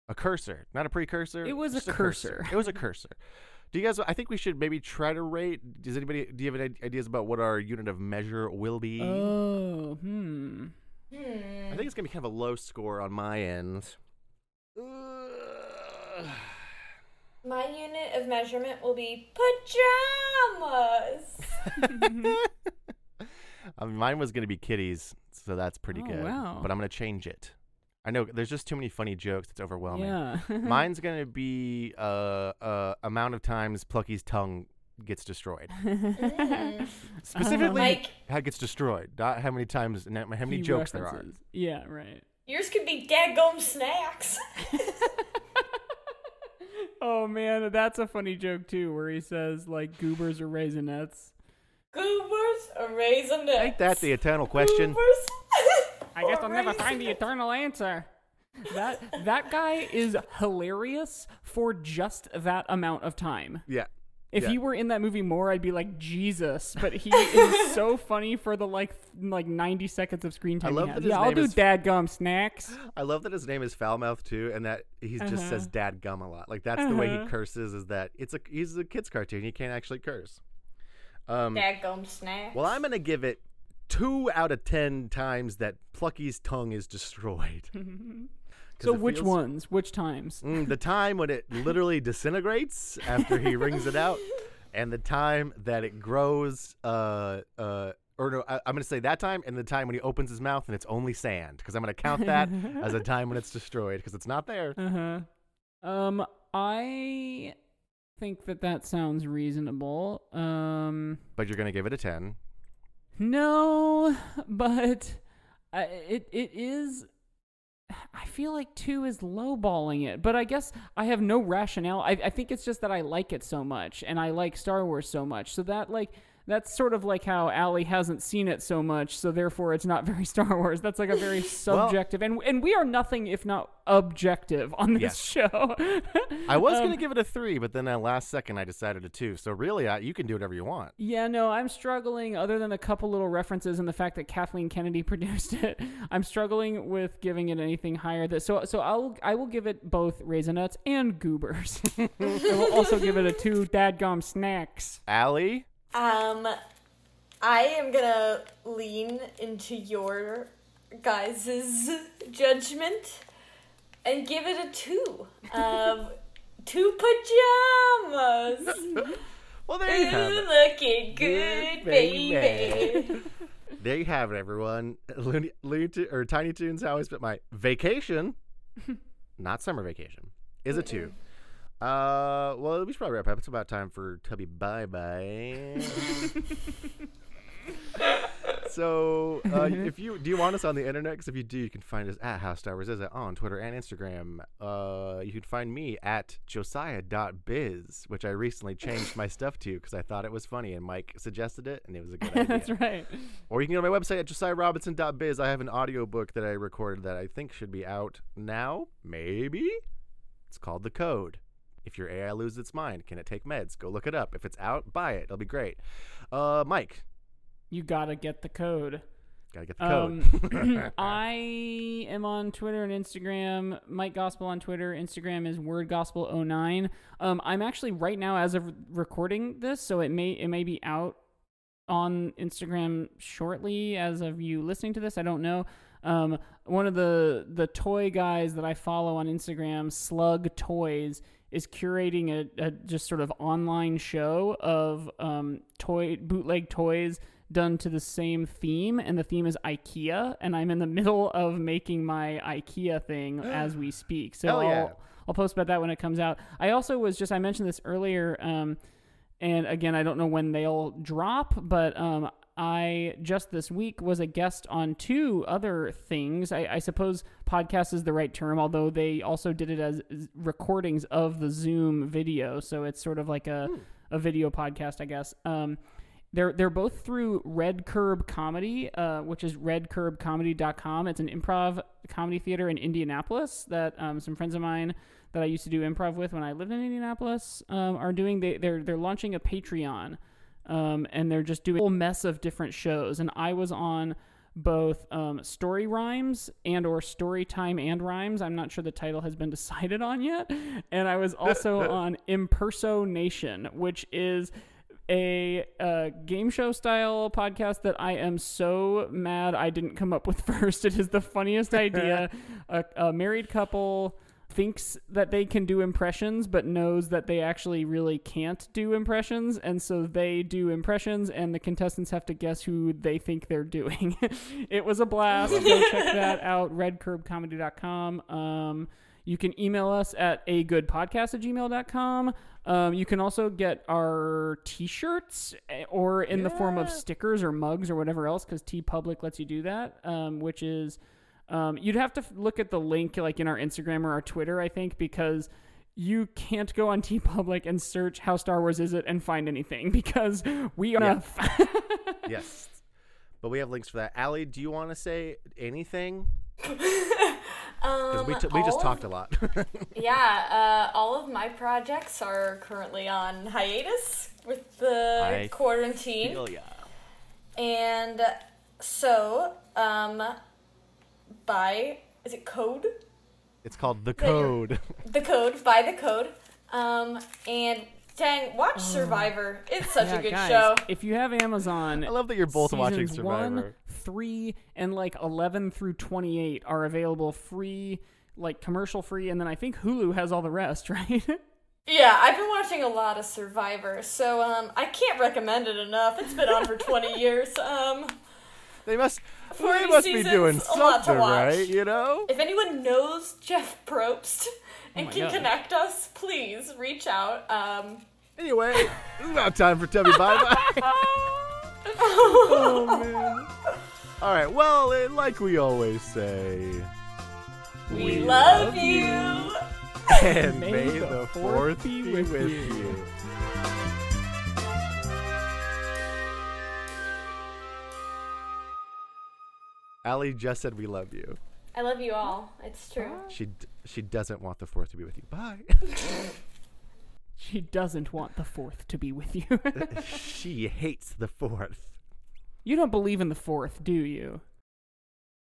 A cursor, not a precursor. It was a just cursor. It was a cursor. Do you guys? I think we should maybe try to rate. Does anybody? Do you have any ideas about what our unit of measure will be? oh, hmm. Hmm. I think it's gonna be kind of a low score on my end. Ugh. My unit of measurement will be pajamas. *laughs* Um, mine was gonna be kitties, so that's pretty Oh, good. wow. But I'm gonna change it. I know there's just too many funny jokes. It's overwhelming. Yeah. *laughs* Mine's gonna be uh, uh amount of times Plucky's tongue gets destroyed. *laughs* *laughs* Specifically, Mike, how it gets destroyed, not how many times, not how many He jokes there are. Yeah, right. yours could be daggum snacks. *laughs* Oh man, that's a funny joke too, where he says like goobers or raisinets. Goobers or raisinets? Ain't that the eternal question? Goobers I guess or I'll never find the raisinets? eternal answer. That that guy is hilarious for just that amount of time. Yeah. If Yeah. he were in that movie more, I'd be like Jesus. But he is *laughs* so funny for the like like ninety seconds of screen time. he love has. that his yeah, I'll name do is- dadgum snacks. I love that his name is Foulmouth too, and that he just Uh-huh. says "dad gum" a lot. Like that's the way he Uh-huh. curses. Is that it's a he's a kids cartoon. He can't actually curse. Um, Daggum snacks. well, I'm gonna give it two out of ten times that Plucky's tongue is destroyed. *laughs* So which feels- ones? Which times? Mm, the time when it literally disintegrates after he wrings it out, and the time that it grows. Uh, uh, or no, I, I'm gonna say that time, and the time when he opens his mouth and it's only sand, because I'm gonna count that as a time when it's destroyed, because it's not there. *laughs* Uh huh. Um, I think that that sounds reasonable. Um, But you're gonna give it a ten. no, *laughs* but I, it it is. I feel like two is lowballing it, but I guess I have no rationale. I, I think it's just that I like it so much, and I like Star Wars so much. So that like that's sort of like how Allie hasn't seen it so much, so therefore it's not *laughs* very Star Wars. That's like a very subjective, and and we are nothing if not objective on this Yes. show. I was Um, gonna give it a three, but then at last second I decided a two. So really, I, you can do whatever you want. Yeah, no, I'm struggling. Other than a couple little references and the fact that Kathleen Kennedy *laughs* produced it, I'm struggling with giving it anything higher. That so so I'll I will give it both raisinets and goobers. *laughs* I will also give it a two dadgum snacks. Allie, Um, I am gonna lean into your guys' judgment and give it a two. Um, *laughs* two pajamas. well there you have it. looking good, Good baby. baby. *laughs* There you have it, everyone. Looney, Looney Tu- or Tiny Toons. How I spent my vacation, *laughs* not summer vacation, is a two. Uh, well, we should probably wrap up. It's about time for Tubby bye bye. *laughs* so, uh, if you do you want us on the internet? Because if you do, you can find us at How Star Wars Is It on Twitter and Instagram. Uh, you can find me at josiah.biz, which I recently changed my stuff to because I thought it was funny, and Mike suggested it, and it was a good *laughs* idea. That's right. Or you can go to my website at josiahrobinson.biz. I have an audiobook that I recorded that I think should be out now. Maybe. It's called The Code. If your AI loses its mind, can it take meds? Go look it up. If it's out, buy it. It'll be great. Uh, Mike, You gotta get the code. gotta get the code. *clears throat* Um, *coughs* I am on Twitter and Instagram. Mike Gospel on Twitter. Instagram is Word Gospel 09. Um, I'm actually right now, as of recording this, so it may it may be out on Instagram shortly. As of you listening to this, I don't know. Um, one of the the toy guys that I follow on Instagram, Slug Toys, is curating a, a just sort of online show of um, toy bootleg toys done to the same theme, and the theme is IKEA. And I'm in the middle of making my IKEA thing *gasps* as we speak. So Hell I'll, yeah. I'll post about that when it comes out. I also was just I mentioned this earlier, um, and again I don't know when they'll drop, but um, I just this week was a guest on two other things. I, I suppose podcast is the right term, although they also did it as recordings of the Zoom video, so it's sort of like a a video podcast, I guess. Um, they're they're both through Red Curb Comedy, uh, which is redcurbcomedy.com. It's an improv comedy theater in Indianapolis that um, some friends of mine that I used to do improv with when I lived in Indianapolis um, are doing. They they're they're launching a Patreon um, and they're just doing a whole mess of different shows. And I was on both um, story rhymes and or story time and rhymes i'm not sure the title has been *laughs* decided on yet and i was also *laughs* on impersonation which is a uh, game show style podcast that I am so mad I didn't come up with *laughs* first. It is the funniest idea. a, a married couple thinks that they can do impressions but knows that they actually really can't do impressions. And so they do impressions and the contestants have to guess who they think they're doing. *laughs* It was a blast. Go *laughs* check that out redcurbcomedy.com um, you can email us at a good podcast at gmail.com um, you can also get our t-shirts eh, or in the form of stickers or mugs or whatever else because TeePublic lets you do that um, which is um, you'd have to f- look at the link like in our Instagram or our Twitter, I think, because you can't go on *laughs* TeePublic and search how Star Wars is it and find anything *laughs* because we are Yeah. enough. *laughs* yes. But we have links for that. Allie, do you want to say anything? Because Um, we, t- we just all talked a lot. Yeah, uh, all of my projects are currently on hiatus with the I quarantine. ya. And so, um, by, is it code? It's called The Code. *laughs* The code, by the code. Um, and dang, watch Survivor. It's such Oh. Yeah, a good guys, show. If you have Amazon, I love that you're both watching seasons Survivor. One, three, and like eleven through twenty-eight are available free, like commercial free, and then I think Hulu has all the rest, *laughs* right? Yeah, I've been watching a lot of Survivor, so um, I can't recommend it enough. It's been on for 20 *laughs* years. Um, They must, they must be doing seasons, a lot to something, watch. right? You know? if anyone knows Jeff Probst and my can God. connect us, please reach out. Um, Anyway, it's about time for Tubby Bye Bye. *laughs* oh, man. All right, well, eh, like we always say, we love you. *laughs* and may, the fourth be with, you. you. Allie just said we love you. I love you all. It's true. She d- she doesn't want the fourth to be with you. Bye. *laughs* She doesn't want the fourth to be with you. *laughs* she hates the fourth. you don't believe in the fourth, do you?